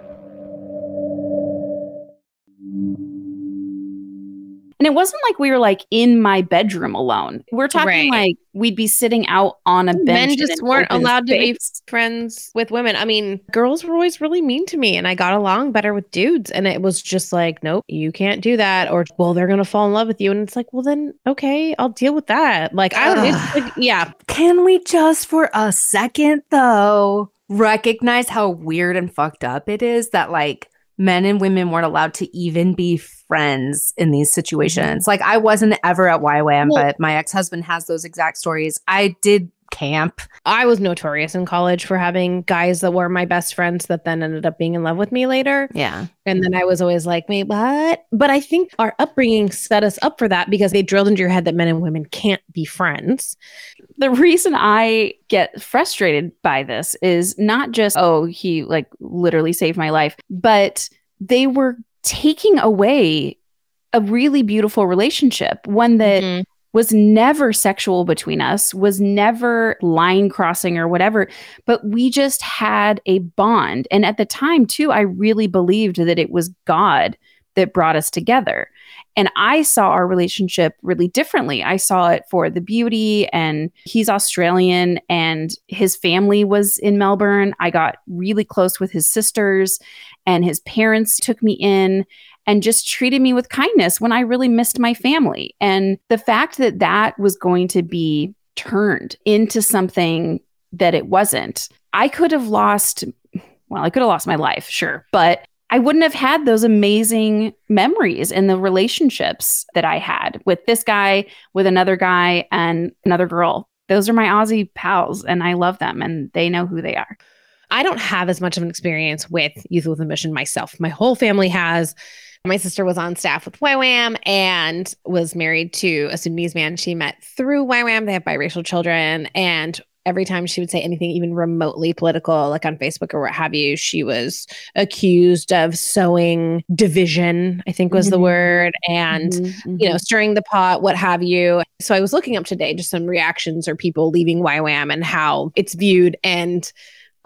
And it wasn't like we were like in my bedroom alone. We're talking Right. like we'd be sitting out on a bench. Men just weren't open allowed to be friends with women. I mean, girls were always really mean to me, and I got along better with dudes. And it was just like, nope, you can't do that. Or, well, they're gonna fall in love with you, and it's like, well, then okay, I'll deal with that. Like, I don't. It's like, yeah, Can we just for a second though recognize how weird and fucked up it is that like men and women weren't allowed to even be friends in these situations? Mm-hmm. Like I wasn't ever at YWAM, Well- but my ex-husband has those exact stories. I did camp. I was notorious in college for having guys that were my best friends that then ended up being in love with me later. Yeah. And then I was always like, wait, what? But I think our upbringing set us up for that because they drilled into your head that men and women can't be friends. the reason I get frustrated by this is not just, oh, he like literally saved my life, but they were taking away a really beautiful relationship, one that Mhm. Was never sexual between us, was never line crossing or whatever, but we just had a bond. And at the time, too, I really believed that it was God that brought us together. And I saw our relationship really differently. I saw it for the beauty, and he's Australian, and his family was in Melbourne. I got really close with his sisters, and his parents took me in and just treated me with kindness when I really missed my family. And the fact that that was going to be turned into something that it wasn't, I could have lost, well, I could have lost my life, sure, but I wouldn't have had those amazing memories and the relationships that I had with this guy, with another guy, and another girl. Those are my Aussie pals, and I love them, and they know who they are. I don't have as much of an experience with Youth with a Mission myself. My whole family has. My sister was on staff with YWAM and was married to a Sudanese man she met through YWAM. They have biracial children. And every time she would say anything even remotely political, like on Facebook or what have you, she was accused of sowing division, I think was the Mhm. word. And Mhm, you know, mhm. stirring the pot, what have you. So I was looking up today just some reactions or people leaving YWAM and how it's viewed. And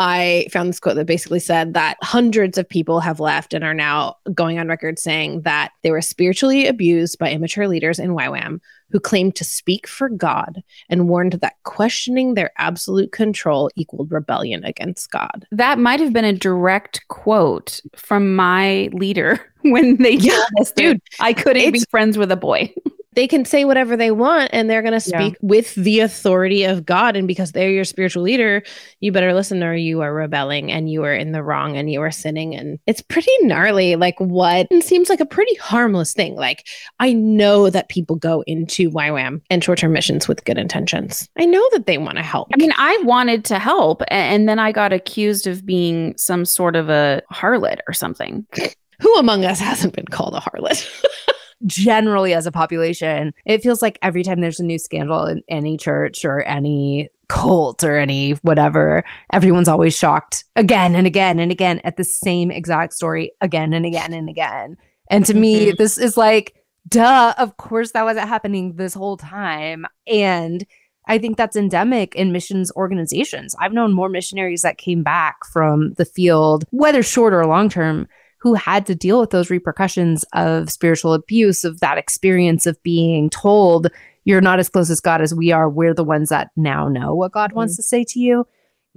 I found this quote that basically said that hundreds of people have left and are now going on record saying that they were spiritually abused by immature leaders in YWAM who claimed to speak for God and warned that questioning their absolute control equaled rebellion against God. that might have been a direct quote from my leader [laughs] when they Yeah, told us, dude, dude, I couldn't be friends with a boy. [laughs] they can say whatever they want and they're going to Yeah. speak with the authority of God. And because they're your spiritual leader, you better listen or you are rebelling and you are in the wrong and you are sinning. And it's pretty gnarly. Like, what it seems like a pretty harmless thing. Like, I know that people go into YWAM and short term missions with good intentions. I know that they want to help. I mean, I wanted to help, and then I got accused of being some sort of a harlot or something. [laughs] who among us hasn't been called a harlot? [laughs] generally as a population, it feels like every time there's a new scandal in any church or any cult or any whatever, everyone's always shocked again and again and again at the same exact story again and again and again. And to me, mm-hmm. this is like, duh, of course that wasn't happening this whole time. And I think that's endemic in missions organizations. I've known more missionaries that came back from the field, whether short or long term, who had to deal with those repercussions of spiritual abuse, of that experience of being told, you're not as close as God as we are. We're the ones that now know what God mm-hmm. wants to say to you.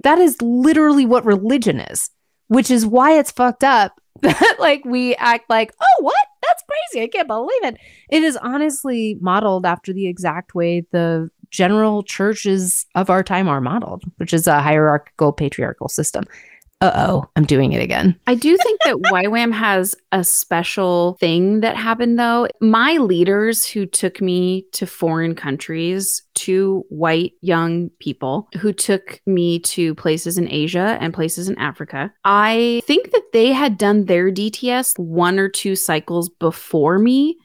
That is literally what religion is, which is why it's fucked up [laughs] that like we act like, oh, what? That's crazy. I can't believe it. It is honestly modeled after the exact way the general churches of our time are modeled, which is a hierarchical patriarchal system. Uh oh, I'm doing it again. I do think that [laughs] YWAM has a special thing that happened though. My leaders who took me to foreign countries, two white young people who took me to places in Asia and places in Africa, I think that they had done their DTS one or two cycles before me.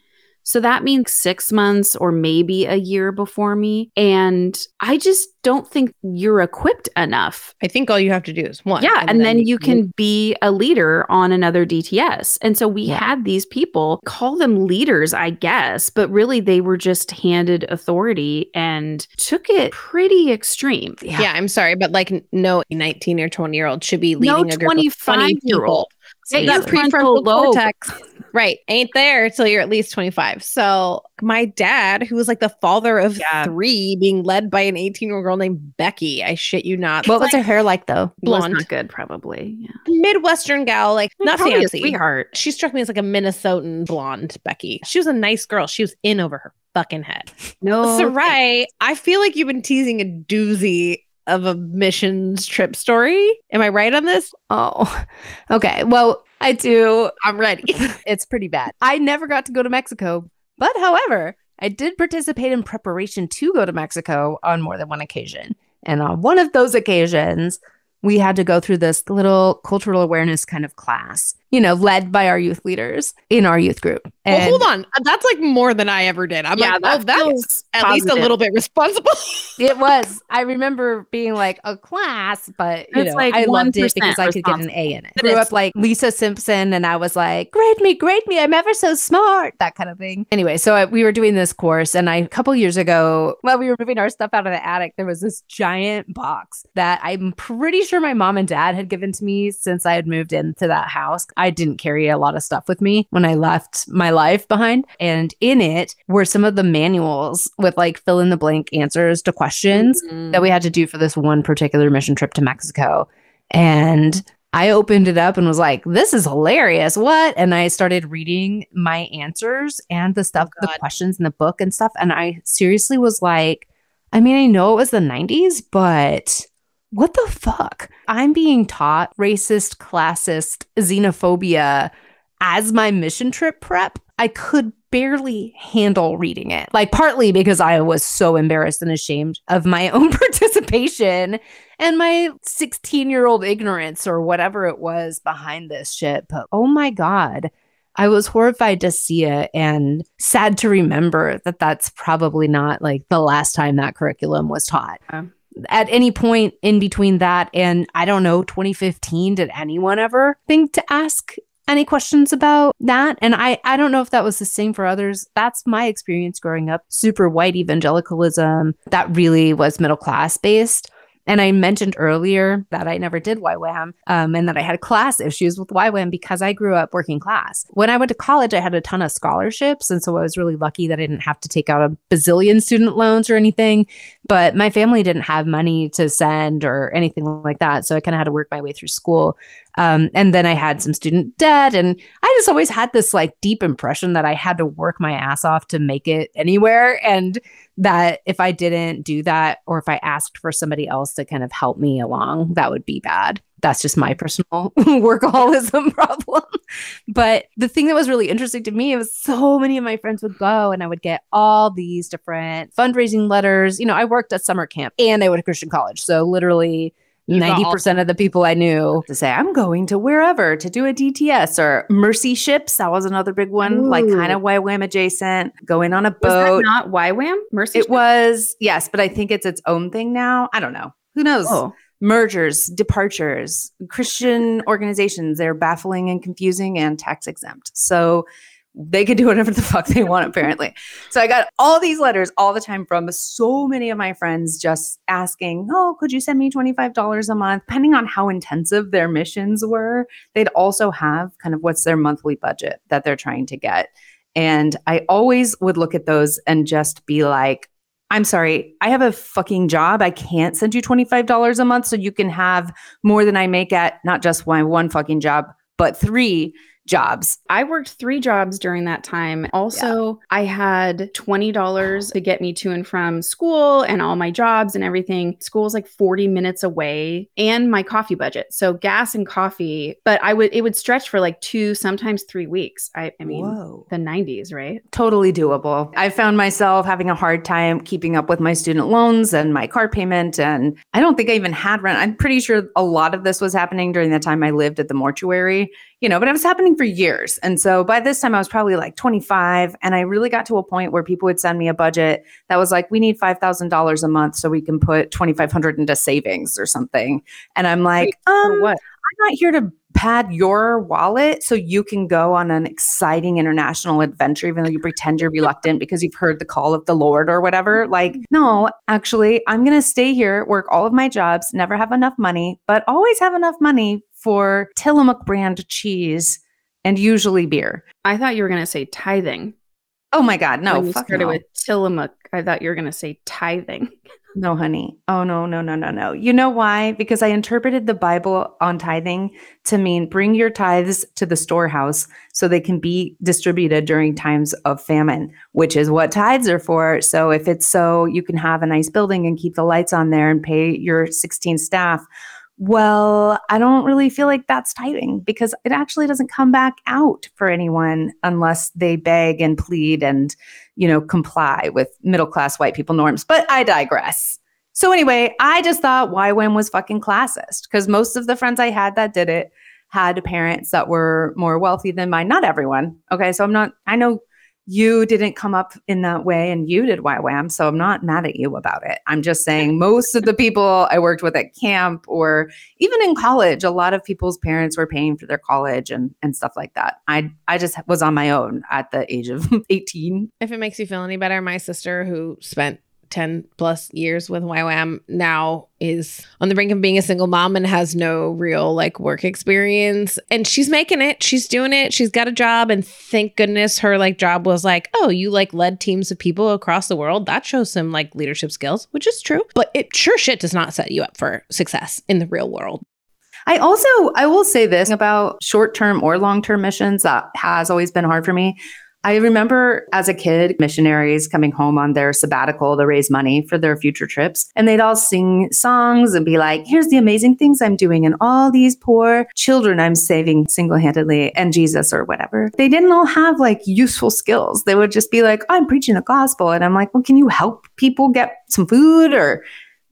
So that means six months or maybe a year before me. And I just don't think you're equipped enough I think all you have to do is one. yeah, and, then, you can be a leader on another DTS. And so we had these people call them leaders, I guess, but really they were just handed authority and took it pretty extreme. Yeah. I'm sorry, but like no 19 or 20 year old should be leading No a group of 20 25-year-old. people. Get That your prefrontal cortex, right, ain't there till you're at least 25. So my dad, who was like the father of Yeah. three, being led by an 18 year old girl named Becky, I shit you not. What was her hair like though? Was blonde, not good, probably. Yeah. Midwestern gal, like not Probably a fancy. sweetheart. She struck me as like a Minnesotan blonde Becky. She was a nice girl. She was in over her fucking head. No. So right, I feel like you've been teasing a doozy of a missions trip story. Am I right on this? Oh, [laughs] okay. Well, I do. I'm ready. [laughs] It's pretty bad. I never got to go to Mexico, but however, I did participate in preparation to go to Mexico on more than one occasion. And on one of those occasions, we had to go through this little cultural awareness kind of class, you know, led by our youth leaders in our youth group. well, hold on. That's like more than I ever did. I'm Yeah, like, that oh, that's feels at least a little bit responsible. [laughs] it was, I remember being like a class, but you It's know, like I loved it because I could get an. A in it. But Grew up like Lisa Simpson and I was like, grade me, grade me. I'm ever so smart, that kind of thing. Anyway, so I, we were doing this course and I, a couple years ago, while we were moving our stuff out of the attic, there was this giant box that I'm pretty sure my mom and dad had given to me since I had moved into that house. I didn't carry a lot of stuff with me when I left my life behind. And in it were some of the manuals with like fill in the blank answers to questions Mm. that we had to do for this one particular mission trip to Mexico. And I opened it up and was like, this is hilarious. What? And I started reading my answers and the stuff, the questions in the book and stuff. And I seriously was like, I mean, I know it was the 90s, but what the fuck? I'm being taught racist, classist, xenophobia as my mission trip prep. I could barely handle reading it. Like, partly because I was so embarrassed and ashamed of my [laughs] own participation and my 16 year old ignorance or whatever it was behind this shit. But oh my God. I was horrified to see it and sad to remember that that's probably not like the last time that curriculum was taught. At any point in between that and I don't know, 2015, did anyone ever think to ask any questions about that? And I, I don't know if that was the same for others. That's my experience growing up. Super white evangelicalism that really was middle class based. And I mentioned earlier that I never did YWAM um, and that I had class issues with YWAM because I grew up working class. When I went to college, I had a ton of scholarships. And so I was really lucky that I didn't have to take out a bazillion student loans or anything. But my family didn't have money to send or anything like that. So I kind of had to work my way through school. Um, and then I had some student debt. And I just always had this like deep impression that I had to work my ass off to make it anywhere. And that if I didn't do that, or if I asked for somebody else to kind of help me along, that would be bad. That's just my personal [laughs] workaholism [laughs] problem. But the thing that was really interesting to me was so many of my friends would go and I would get all these different fundraising letters. You know, I worked at summer camp and I went to Christian college. So literally You got all- 90% of the people I knew to say I'm going to wherever to do a DTS or Mercy ships. That was another big one, like kind of YWAM adjacent. Going on a boat. not YWAM? Mercy. it was yes, but I think it's its own thing now. I don't know. Who knows? Oh, Mergers, departures, Christian organizations, they're baffling and confusing and tax exempt. So they could do whatever the fuck they want, apparently. So I got all these letters all the time from so many of my friends just asking, Oh, could you send me $25 a month? Depending on how intensive their missions were, they'd also have kind of what's their monthly budget that they're trying to get. And I always would look at those and just be like, I'm sorry, I have a fucking job. I can't send you $25 a month so you can have more than I make at not just my one fucking job, but three jobs. I worked three jobs during that time. Also, I had $20 to get me to and from school and all my jobs and everything. School's like 40 minutes away and my coffee budget. So gas and coffee, but I would it would stretch for like two, sometimes three weeks. I, I mean Whoa. the 90s, right? Totally doable. I found myself having a hard time keeping up with my student loans and my car payment. And I don't think I even had rent. I'm pretty sure a lot of this was happening during the time I lived at the mortuary, you know, but it was happening for years. And so by this time, I was probably like 25. And I really got to a point where people would send me a budget that was like, we need $5,000 a month so we can put 2,500 into savings or something. And I'm like, um, what? I'm not here to pad your wallet so you can go on an exciting international adventure, even though you pretend you're [laughs] reluctant because you've heard the call of the Lord or whatever. Like, no, actually, I'm going to stay here, work all of my jobs, never have enough money, but always have enough money for Tillamook brand cheese and usually beer. I thought you were going to say tithing. Oh my God, no, when you started no. with Tillamook, I thought you were going to say tithing. [laughs] No, honey. Oh, no, no, no, no, no. You know why? Because I interpreted the Bible on tithing to mean bring your tithes to the storehouse so they can be distributed during times of famine, which is what tithes are for. So if it's so you can have a nice building and keep the lights on there and pay your 16 staff, well, I don't really feel like that's tithing because it actually doesn't come back out for anyone unless they beg and plead and, you know, comply with middle class white people norms. But I digress. So anyway, I just thought YWAM was fucking classist because most of the friends I had that did it had parents that were more wealthy than mine. Not everyone. Okay. So I'm not, I know you didn't come up in that way and you did YWAM. So I'm not mad at you about it. I'm just saying most of the people I worked with at camp or even in college, a lot of people's parents were paying for their college and, and stuff like that. I, I just was on my own at the age of [laughs] 18. If it makes you feel any better, my sister who spent 10 plus years with YWAM now is on the brink of being a single mom and has no real like work experience. And she's making it. She's doing it. She's got a job. And thank goodness her like job was like, oh, you like led teams of people across the world. That shows some like leadership skills, which is true. But it sure shit does not set you up for success in the real world. I also I will say this about short-term or long-term missions that has always been hard for me. I remember as a kid, missionaries coming home on their sabbatical to raise money for their future trips. And they'd all sing songs and be like, here's the amazing things I'm doing and all these poor children I'm saving single handedly and Jesus or whatever. They didn't all have like useful skills. They would just be like, oh, I'm preaching the gospel. And I'm like, well, can you help people get some food or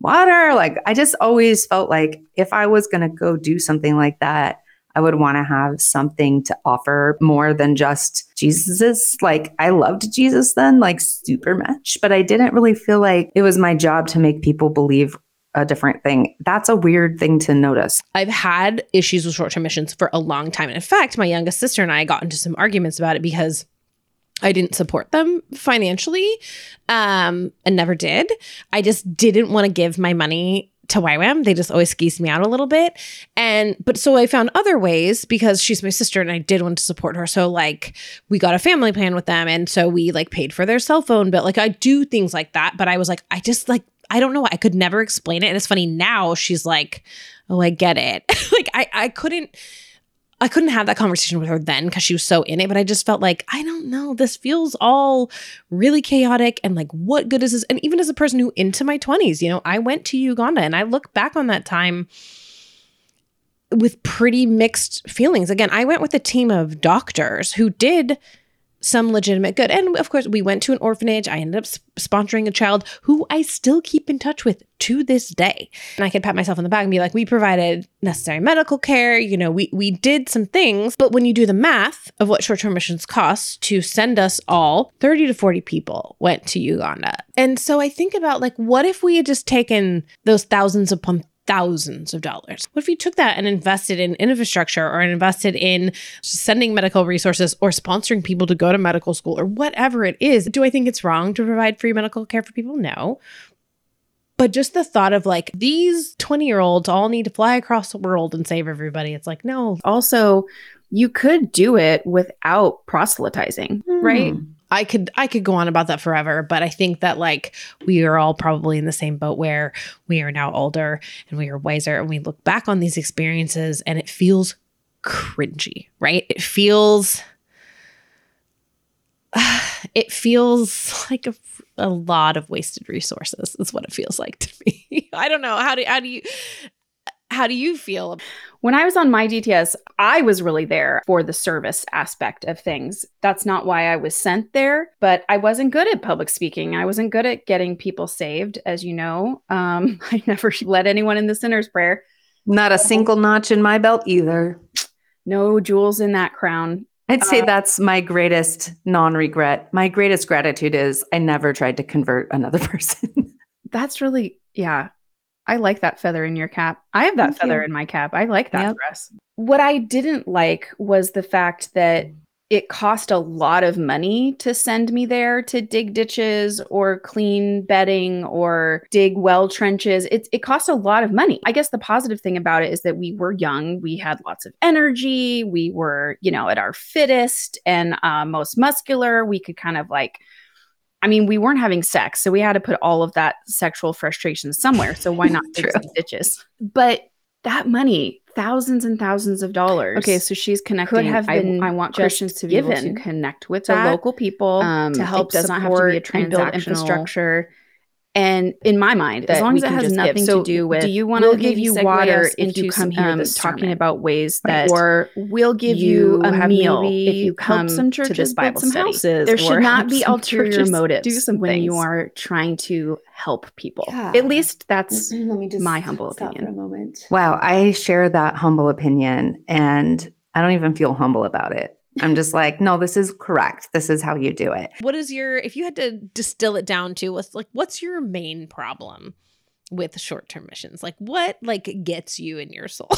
water? Like, I just always felt like if I was going to go do something like that, I would want to have something to offer more than just Jesus. Like I loved Jesus then, like super much, but I didn't really feel like it was my job to make people believe a different thing. That's a weird thing to notice. I've had issues with short term missions for a long time. And in fact, my youngest sister and I got into some arguments about it because I didn't support them financially um, and never did. I just didn't want to give my money to YWAM. They just always skeezed me out a little bit. And but so I found other ways because she's my sister and I did want to support her. So like we got a family plan with them and so we like paid for their cell phone bill. Like I do things like that, but I was like I just like I don't know. I could never explain it. And it's funny now she's like, "Oh, I get it." [laughs] like I I couldn't I couldn't have that conversation with her then because she was so in it, but I just felt like, I don't know, this feels all really chaotic and like, what good is this? And even as a person who into my 20s, you know, I went to Uganda and I look back on that time with pretty mixed feelings. Again, I went with a team of doctors who did some legitimate good. And of course, we went to an orphanage. I ended up sp- sponsoring a child who I still keep in touch with to this day. And I could pat myself on the back and be like, we provided necessary medical care. You know, we we did some things. But when you do the math of what short-term missions cost to send us all, 30 to 40 people went to Uganda. And so I think about like, what if we had just taken those thousands upon thousands of dollars. What if you took that and invested in infrastructure or invested in sending medical resources or sponsoring people to go to medical school or whatever it is? Do I think it's wrong to provide free medical care for people? No. But just the thought of like these 20 year olds all need to fly across the world and save everybody. It's like, no. Also, you could do it without proselytizing, right? Hmm. I could I could go on about that forever, but I think that like we are all probably in the same boat where we are now older and we are wiser and we look back on these experiences and it feels cringy, right? It feels [sighs] it feels like a, a lot of wasted resources is what it feels like to me. [laughs] I don't know. How do how do you how do you feel? When I was on my DTS, I was really there for the service aspect of things. That's not why I was sent there, but I wasn't good at public speaking. I wasn't good at getting people saved, as you know. Um, [laughs] I never [laughs] led anyone in the sinner's prayer. Not a single notch in my belt either. No jewels in that crown. I'd say uh, that's my greatest non regret. My greatest gratitude is I never tried to convert another [laughs] person. that's really, yeah. I like that feather in your cap. I have that Thank feather you. in my cap. I like that yep. dress. What I didn't like was the fact that it cost a lot of money to send me there to dig ditches or clean bedding or dig well trenches. It, it cost a lot of money. I guess the positive thing about it is that we were young, we had lots of energy, we were, you know, at our fittest and uh, most muscular. We could kind of like I mean, we weren't having sex, so we had to put all of that sexual frustration somewhere. So why not [laughs] fix the ditches? But that money, thousands and thousands of dollars. Okay, so she's connecting. Could have been. I, I want Christians to be able to connect with the local people um, to help it doesn't support have to be a and build transactional infrastructure. And in my mind, as long as it has nothing So to do with, do you wanna we'll give you water if into you come here um, talking about ways Right. that, or we'll give you, a meal if you come helped some to churches this Bible some study. houses There should not be some ulterior motives do some when you are trying to help people. Yeah. At least that's Let me just my humble stop opinion. for a moment. Wow, I share that humble opinion and I don't even feel humble about it. I'm just like, no, this is correct. This is how you do it. What is your if you had to distill it down to what's like what's your main problem with short-term missions? Like what like gets you in your [laughs] soul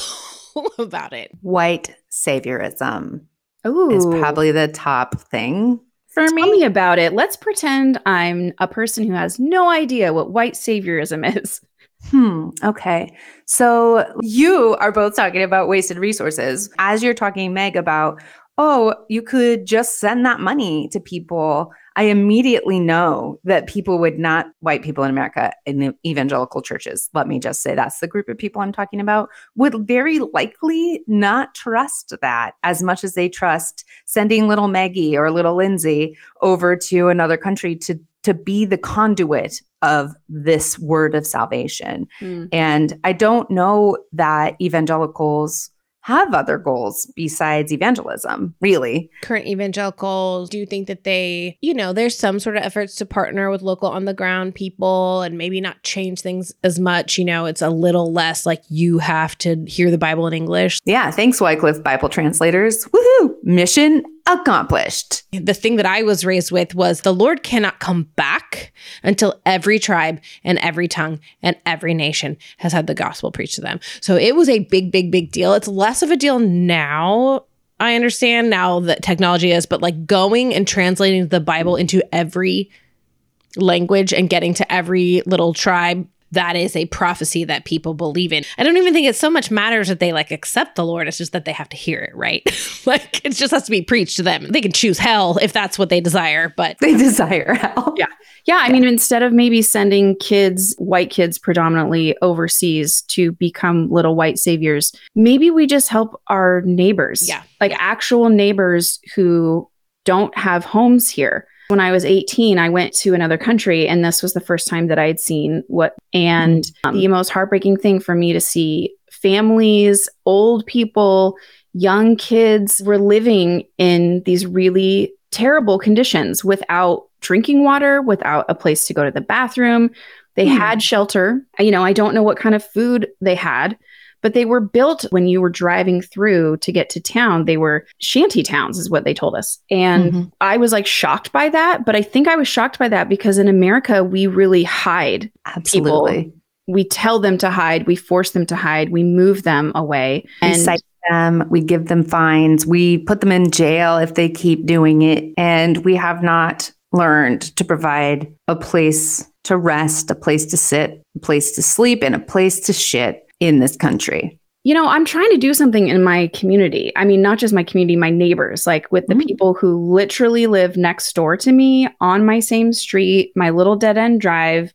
about it? White saviorism Ooh, is probably the top thing for Tell me. me about it. Let's pretend I'm a person who has no idea what white saviorism is. Hmm. Okay. So you are both talking about wasted resources. As you're talking, Meg, about, oh, you could just send that money to people. I immediately know that people would not, white people in America, in the evangelical churches, let me just say that's the group of people I'm talking about, would very likely not trust that as much as they trust sending little Maggie or little Lindsay over to another country to to be the conduit of this word of salvation. Hmm. And I don't know that evangelicals have other goals besides evangelism, really. Current evangelicals, do you think that they, you know, there's some sort of efforts to partner with local on the ground people and maybe not change things as much, you know, it's a little less like you have to hear the Bible in English. Yeah, thanks, Wycliffe Bible translators. Woohoo! Mission accomplished. the thing that I was raised with was the Lord cannot come back until every tribe and every tongue and every nation has had the gospel preached to them. So it was a big, big, big deal. It's less of a deal now. I understand now that technology is, but like going and translating the Bible into every language and getting to every little tribe that is a prophecy that people believe in. I don't even think it so much matters that they like accept the Lord. It's just that they have to hear it, right? [laughs] like it just has to be preached to them. They can choose hell if that's what they desire, but They desire hell. [laughs] Yeah. Yeah, I mean, instead of maybe sending kids, white kids predominantly overseas to become little white saviors, maybe we just help our neighbors. Yeah. Like actual neighbors who don't have homes here. When I was 18, I went to another country, and this was the first time that I had seen what, and um, the most heartbreaking thing for me to see families, old people, young kids were living in these really terrible conditions without drinking water, without a place to go to the bathroom. They Hmm. had shelter. You know, I don't know what kind of food they had, but they were built when you were driving through to get to town. They were shanty towns, is what they told us. And Mhm. I was like shocked by that. But I think I was shocked by that because in America, we really hide. Absolutely. We tell them to hide, we force them to hide, we move them away. We cite them, we give them fines, we put them in jail if they keep doing it. And we have not learned to provide a place to rest, a place to sit, a place to sleep, and a place to shit in this country. you know, I'm trying to do something in my community. I mean, not just my community, my neighbors, like with the Mhm. people who literally live next door to me on my same street, my little dead end drive.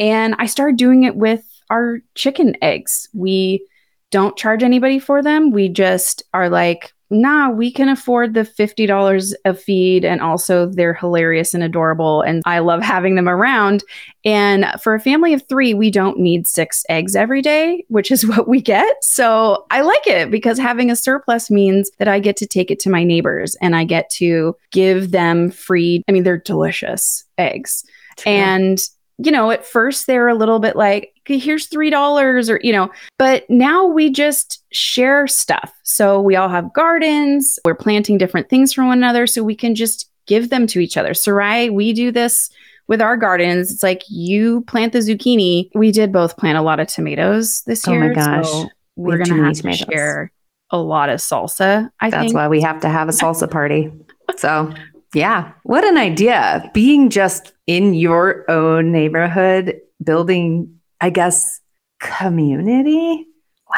And I started doing it with our chicken eggs. We don't charge anybody for them. We just are like, nah, we can afford the $50 a feed. And also, they're hilarious and adorable. And I love having them around. And for a family of three, we don't need six eggs every day, which is [laughs] what we get. So I like it because having a surplus means that I get to take it to my neighbors and I get to give them free. I mean, they're delicious eggs. And, you know, at first they're a little bit like, "Okay, here's $3 or, you know, but now we just share stuff. So we all have gardens, we're planting different things for one another. So we can just give them to each other. Sarai, we do this with our gardens. It's like you plant the zucchini. We did both plant a lot of tomatoes this Oh year. my gosh. so We we're to have to tomatoes. share a lot of salsa. I That's think. why we have to have a [laughs] salsa party. So, yeah, what an idea. Being just in your own neighborhood, building, I guess, community.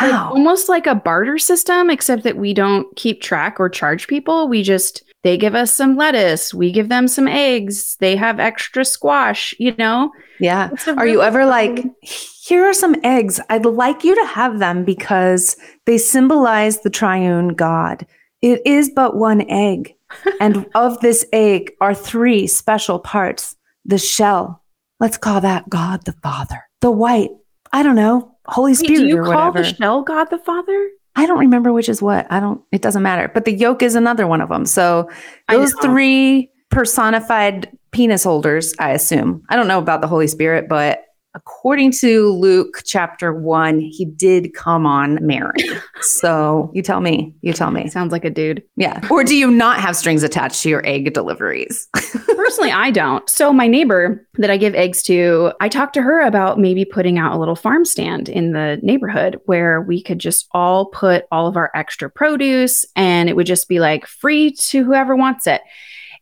Like, Wow. almost like a barter system, except that we don't keep track or charge people. We just, they give us some lettuce, we give them some eggs, they have extra squash, you know? Yeah. Are you ever like, here are some eggs. I'd like you to have them because they symbolize the triune God. It is but one egg. [laughs] and of this egg are three special parts the shell, let's call that God the Father. The white, I don't know, Holy Wait, Spirit do you or call whatever. the shell God the Father? I don't remember which is what. I don't, it doesn't matter. But the yolk is another one of them. So those three personified penis holders, I assume. I don't know about the Holy Spirit, but according to Luke chapter one, he did come on Mary. [laughs] so you tell me, you tell me. Sounds like a dude. Yeah. Or do you not have strings attached to your egg deliveries? [laughs] Personally, I don't. So my neighbor that I give eggs to, I talked to her about maybe putting out a little farm stand in the neighborhood where we could just all put all of our extra produce and it would just be like free to whoever wants it.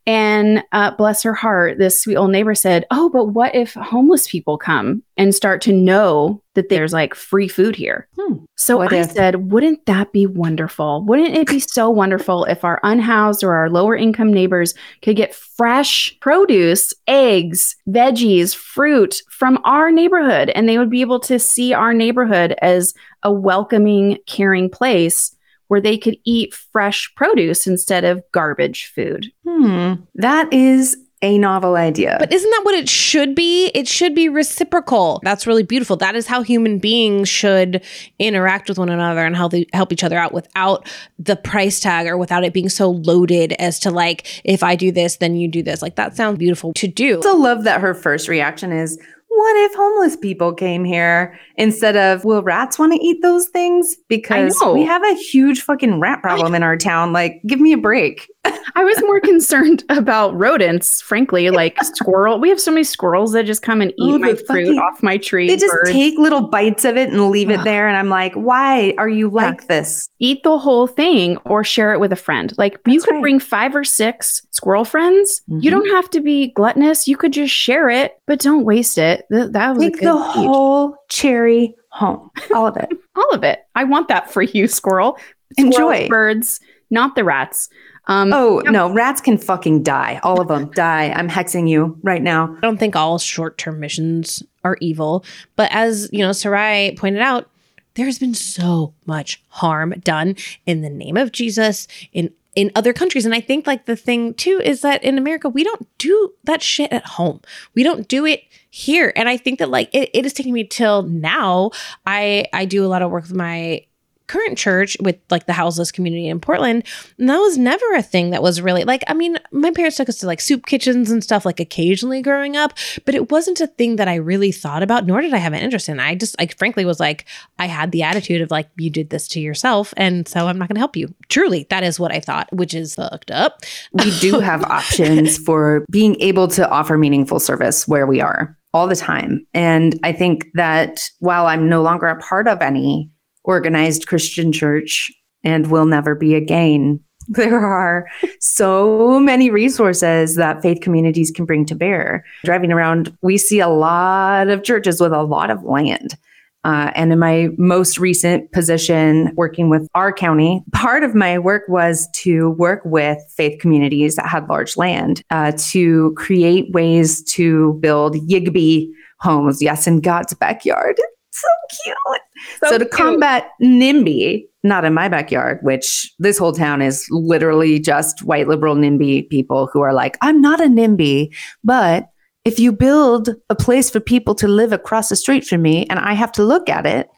And uh, bless her heart, this sweet old neighbor said, Oh, but what if homeless people come and start to know that there's like free food here? Hmm. So What I if? said, Wouldn't that be wonderful? Wouldn't it be so wonderful if our unhoused or our lower income neighbors could get fresh produce, eggs, veggies, fruit from our neighborhood? And they would be able to see our neighborhood as a welcoming, caring place where they could eat fresh produce instead of garbage food. Hmm. That is a novel idea. But isn't that what it should be? It should be reciprocal. That's really beautiful. That is how human beings should interact with one another and how they help each other out without the price tag or without it being so loaded as to like, if I do this, then you do this. Like that sounds beautiful to do. also love that her first reaction is, what if homeless people came here instead of, will rats want to eat those things? Because we have a huge fucking rat problem in our town. Like, give me a break. I was more concerned [laughs] about rodents, frankly, like squirrel. We have so many squirrels that just come and eat Oh, my fruit fucking- off my tree. They just birds. take little bites of it and leave it there. And I'm like, why are you like this? eat the whole thing or share it with a friend. Like you could right. bring five or six squirrel friends. You Mhm. don't have to be gluttonous. You could just share it, but don't waste it. Th- that was a Take the speech. whole cherry home, all of it. [laughs] all of it. I want that for you, squirrel. Enjoy. Birds, not the rats. Um, Oh, yeah. no, rats can fucking die. All of them die. I'm hexing you right now. I don't think all short-term missions are evil, but as you know, Sarai pointed out, there's been so much harm done in the name of Jesus in in other countries and I think like the thing too is that in America we don't do that shit at home. We don't do it here and I think that like it, it is taking me till now I I do a lot of work with my current church with like the houseless community in Portland. And that was never a thing that was really like, I mean, my parents took us to like soup kitchens and stuff like occasionally growing up, but it wasn't a thing that I really thought about, nor did I have an interest in. I just like frankly was like, I had the attitude of like, you did this to yourself. And so I'm not gonna help you. Truly, that is what I thought, which is fucked up. we do [laughs] have options [laughs] for being able to offer meaningful service where we are all the time. And I think that while I'm no longer a part of any organized Christian church and will never be again, [laughs] there are so many resources that faith communities can bring to bear. Driving around, we see a lot of churches with a lot of land. Uh, and in my most recent position working with our county, part of my work was to work with faith communities that had large land uh, to create ways to build Yigby homes. Yes, in God's backyard. So cute. So, to cute. combat NIMBY, not in my backyard, which this whole town is literally just white liberal NIMBY people who are like, I'm not a NIMBY, but if you build a place for people to live across the street from me and I have to look at it,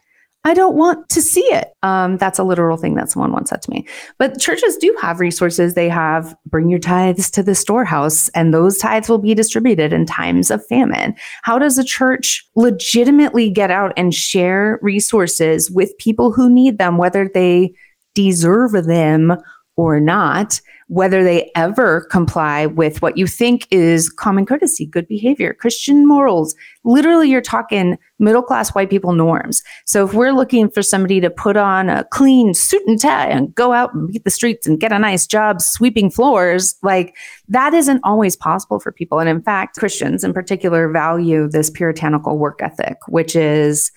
I don't want to see it. Um, that's a literal thing that someone once said to me. But churches do have resources. They have bring your tithes to the storehouse, and those tithes will be distributed in times of famine. How does a church legitimately get out and share resources with people who need them, whether they deserve them or not? Whether they ever comply with what you think is common courtesy, good behavior, Christian morals. Literally, you're talking middle class white people norms. So if we're looking for somebody to put on a clean suit and tie and go out and beat the streets and get a nice job sweeping floors, like that isn't always possible for people. And in fact, Christians in particular value this puritanical work ethic, which is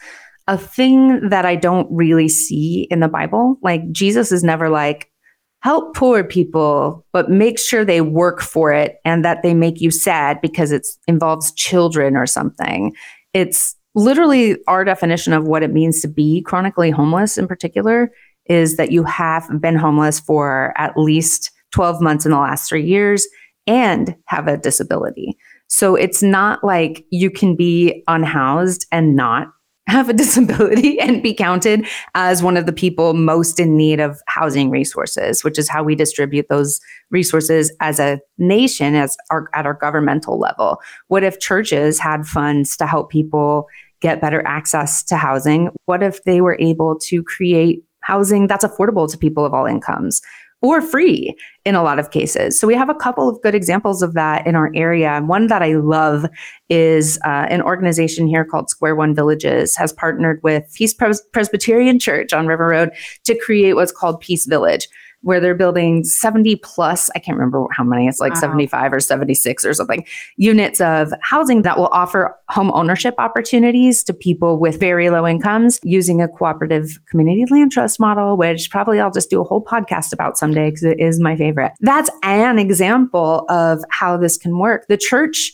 a thing that I don't really see in the Bible. Like Jesus is never like, help poor people, but make sure they work for it and that they make you sad because it involves children or something. It's literally our definition of what it means to be chronically homeless in particular is that you have been homeless for at least 12 months in the last three years and have a disability. So it's not like you can be unhoused and not have a [laughs] disability and be counted as one of the people most in need of housing resources, which is how we distribute those resources as a nation, as our, at our governmental level. What if churches had funds to help people get better access to housing? What if they were able to create housing that's affordable to people of all incomes? Or free in a lot of cases. So we have a couple of good examples of that in our area. One that I love is uh, an organization here called Square One Villages has partnered with Peace Pres- Presbyterian Church on River Road to create what's called Peace Village where they're building 70 plus, I can't remember how many, it's like wow. 75 or 76 or something, units of housing that will offer home ownership opportunities to people with very low incomes using a cooperative community land trust model, which probably I'll just do a whole podcast about someday because it is my favorite. That's an example of how this can work. The church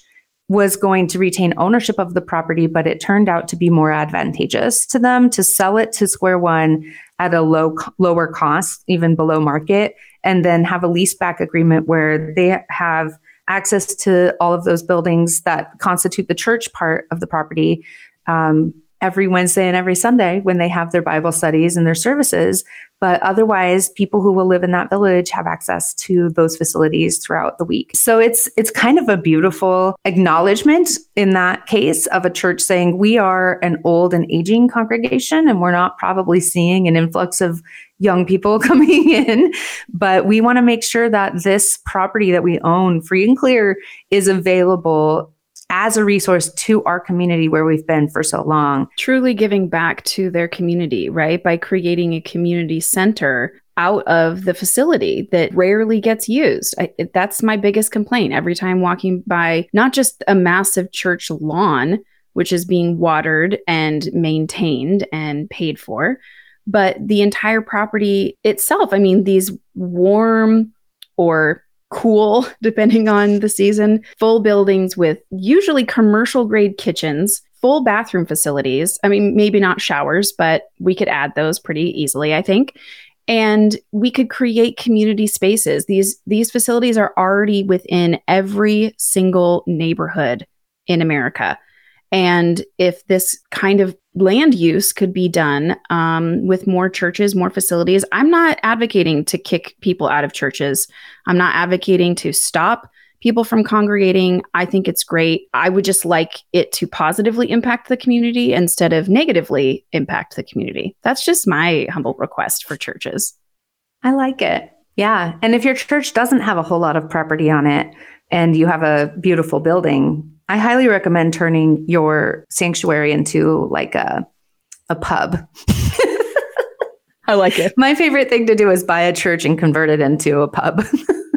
was going to retain ownership of the property, but it turned out to be more advantageous to them to sell it to Square One at a low lower cost, even below market, and then have a lease back agreement where they have access to all of those buildings that constitute the church part of the property um, every Wednesday and every Sunday when they have their Bible studies and their services. But otherwise, people who will live in that village have access to those facilities throughout the week. So it's it's kind of a beautiful acknowledgement in that case of a church saying we are an old and aging congregation and we're not probably seeing an influx of young people [laughs] coming in, but we want to make sure that this property that we own free and clear is available as a resource to our community where we've been for so long. Truly giving back to their community, right? By creating a community center out of the facility that rarely gets used. I, that's my biggest complaint every time walking by not just a massive church lawn, which is being watered and maintained and paid for, but the entire property itself. I mean, these warm or cool, [laughs] depending on the season. Full buildings with usually commercial grade kitchens, full bathroom facilities. I mean, maybe not showers, but we could add those pretty easily, I think. And we could create community spaces. These these facilities are already within every single neighborhood in America. And if this kind of land use could be done um, with more churches, more facilities, I'm not advocating to kick people out of churches. I'm not advocating to stop people from congregating. I think it's great. I would just like it to positively impact the community instead of negatively impact the community. That's just my humble request for churches. I like it. Yeah. And if your church doesn't have a whole lot of property on it and you have a beautiful building, I highly recommend turning your sanctuary into like a a pub. I like it. My favorite thing to do is buy a church and convert it into a pub.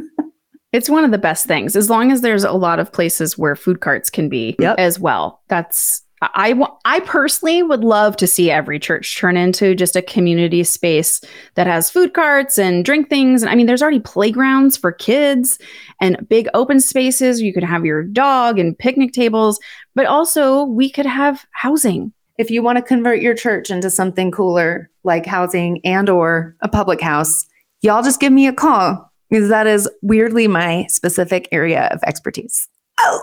[laughs] it's one of the best things as long as there's a lot of places where food carts can be yep. as well. That's I, I personally would love to see every church turn into just a community space that has food carts and drink things. And I mean, there's already playgrounds for kids and big open spaces. You could have your dog and picnic tables, but also we could have housing. If you want to convert your church into something cooler like housing and or a public house, y'all just give me a call because that is weirdly my specific area of expertise. Oh,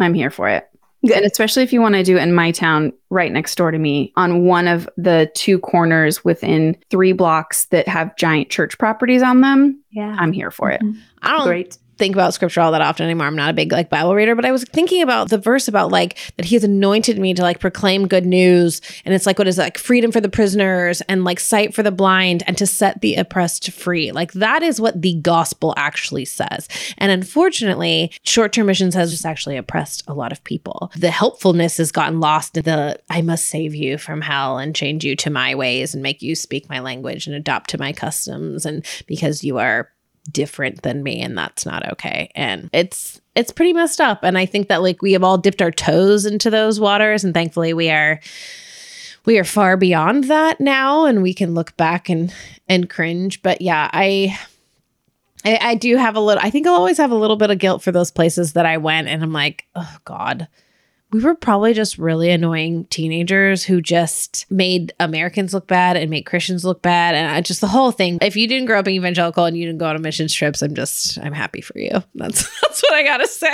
I'm here for it. Good. And especially if you want to do it in my town, right next door to me, on one of the two corners within three blocks that have giant church properties on them. Yeah. I'm here for it. Mm-hmm. I don't Great think about scripture all that often anymore. I'm not a big like Bible reader, but I was thinking about the verse about like that he has anointed me to like proclaim good news. And it's like, what is like freedom for the prisoners and like sight for the blind and to set the oppressed free. Like that is what the gospel actually says. And unfortunately, short term missions has just actually oppressed a lot of people. The helpfulness has gotten lost in the I must save you from hell and change you to my ways and make you speak my language and adopt to my customs. And because you are different than me and that's not okay. And it's it's pretty messed up. And i think that like we have all dipped our toes into those waters and thankfully we are we are far beyond that now and we can look back and and cringe. But yeah i I, I do have a little i think i'll always have a little bit of guilt for those places that i went and i'm like oh god we were probably just really annoying teenagers who just made Americans look bad and made Christians look bad. And I, just the whole thing. If you didn't grow up evangelical and you didn't go on mission trips, I'm just, I'm happy for you. [laughs] That's, that's what I gotta say. [laughs]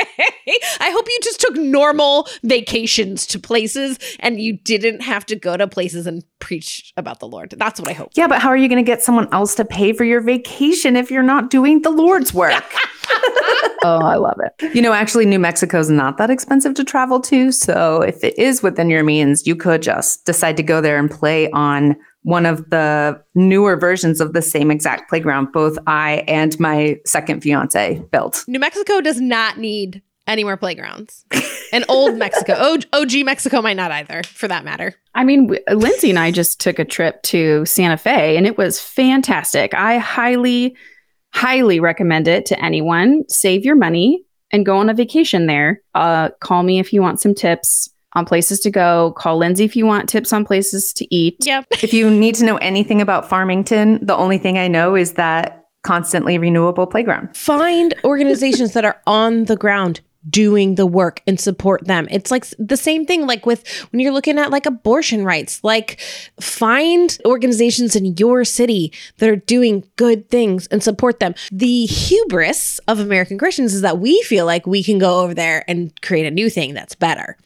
I hope you just took normal vacations to places and you didn't have to go to places and preach about the Lord. That's what I hope. Yeah, but how are you to get someone else to pay for your vacation if you're not doing the Lord's work? [laughs] [laughs] oh, I love it. You know, actually, New Mexico's not that expensive to travel to. So if it is within your means, you could just decide to go there and play on one of the newer versions of the same exact playground both I and my second fiance built. New Mexico does not need any more playgrounds. and old Mexico, OG, OG Mexico might not either, for that matter. I mean, w- Lindsay and I just took a trip to Santa Fe and it was fantastic. I highly, highly recommend it to anyone. Save your money and go on a vacation there. Uh, call me if you want some tips on places to go. Call Lindsay if you want tips on places to eat. Yep. [laughs] If you need to know anything about Farmington, the only thing I know is that constantly renewable playground. Find organizations that are on the ground doing the work and support them. It's like the same thing like with when you're looking at like abortion rights. Like find organizations in your city that are doing good things and support them. The hubris of American Christians is that we feel like we can go over there and create a new thing that's better.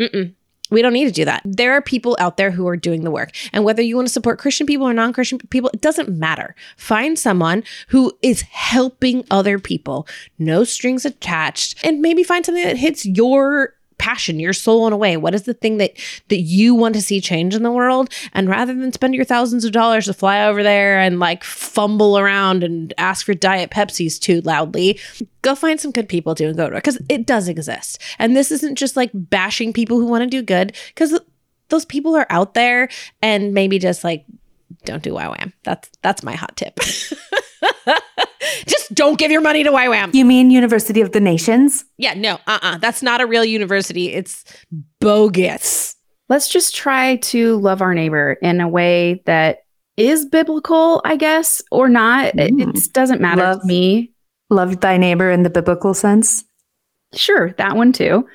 Mm-mm. We don't need to do that. There are people out there who are doing the work. And whether you want to support Christian people or non Christian people, it doesn't matter. Find someone who is helping other people, no strings attached, and maybe find something that hits your passion, your soul in a way. What is the thing that that you want to see change in the world? And rather than spend your thousands of dollars to fly over there and like fumble around and ask for diet Pepsis too loudly, go find some good people to and go to because it does exist. And this isn't just like bashing people who want to do good because those people are out there and maybe just like don't do YWAM. That's that's my hot tip. [laughs] Just don't give your money to YWAM. You mean University of the Nations? Yeah, no, uh uh That's not a real university. It's bogus. Let's just try to love our neighbor in a way that is biblical, I guess, or not. Mm. It, it, doesn't matter love, to me. Love thy neighbor in the biblical sense. Sure, that one too.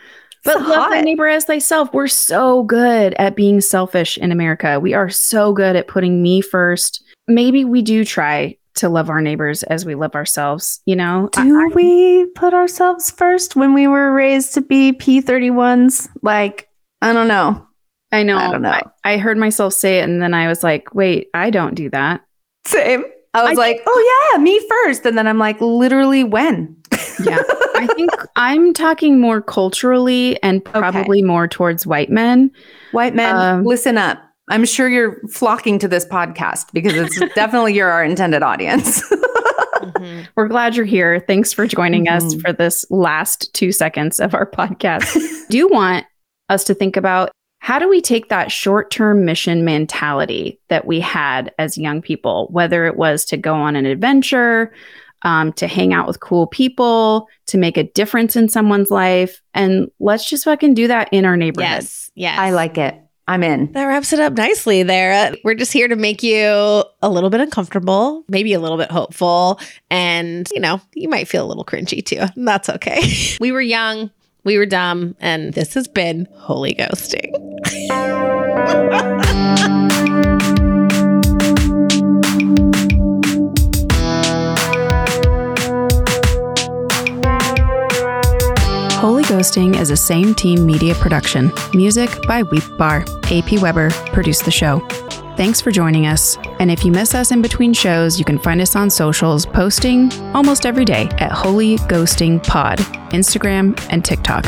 But love thy neighbor as thyself. We're so good at being selfish in America. We are so good at putting me first. Maybe we do try to love our neighbors as we love ourselves, you know? Do I, we put ourselves first when we were raised to be P31s? Like, I don't know. I know. I don't know. I, I, heard myself say it and then I was like, wait, I don't do that. Same. I was I like, oh yeah, me first. And then I'm like, literally when? Yeah. I think I'm talking more culturally and probably okay. more towards white men. White men, um, listen up. I'm sure you're flocking to this podcast because it's [laughs] definitely you're our intended audience. [laughs] mm-hmm. We're glad you're here. Thanks for joining mm-hmm. us for this last two seconds of our podcast. [laughs] do you want us to think about how do we take that short term mission mentality that we had as young people, whether it was to go on an adventure, um, to hang out with cool people, to make a difference in someone's life? And let's just fucking do that in our neighborhood. Yes. Yes. I like it. I'm in. That wraps it up nicely there. We're just here to make you a little bit uncomfortable, maybe a little bit hopeful, and you know, you might feel a little cringy too. That's okay. [laughs] we were young, we were dumb, and this has been Holy Ghosting. [laughs] Ghosting is a same team media production. Music by Weep Bar. AP Weber produced the show. Thanks for joining us. And if you miss us in between shows, you can find us on socials posting almost every day at Holy Ghosting Pod, Instagram and TikTok.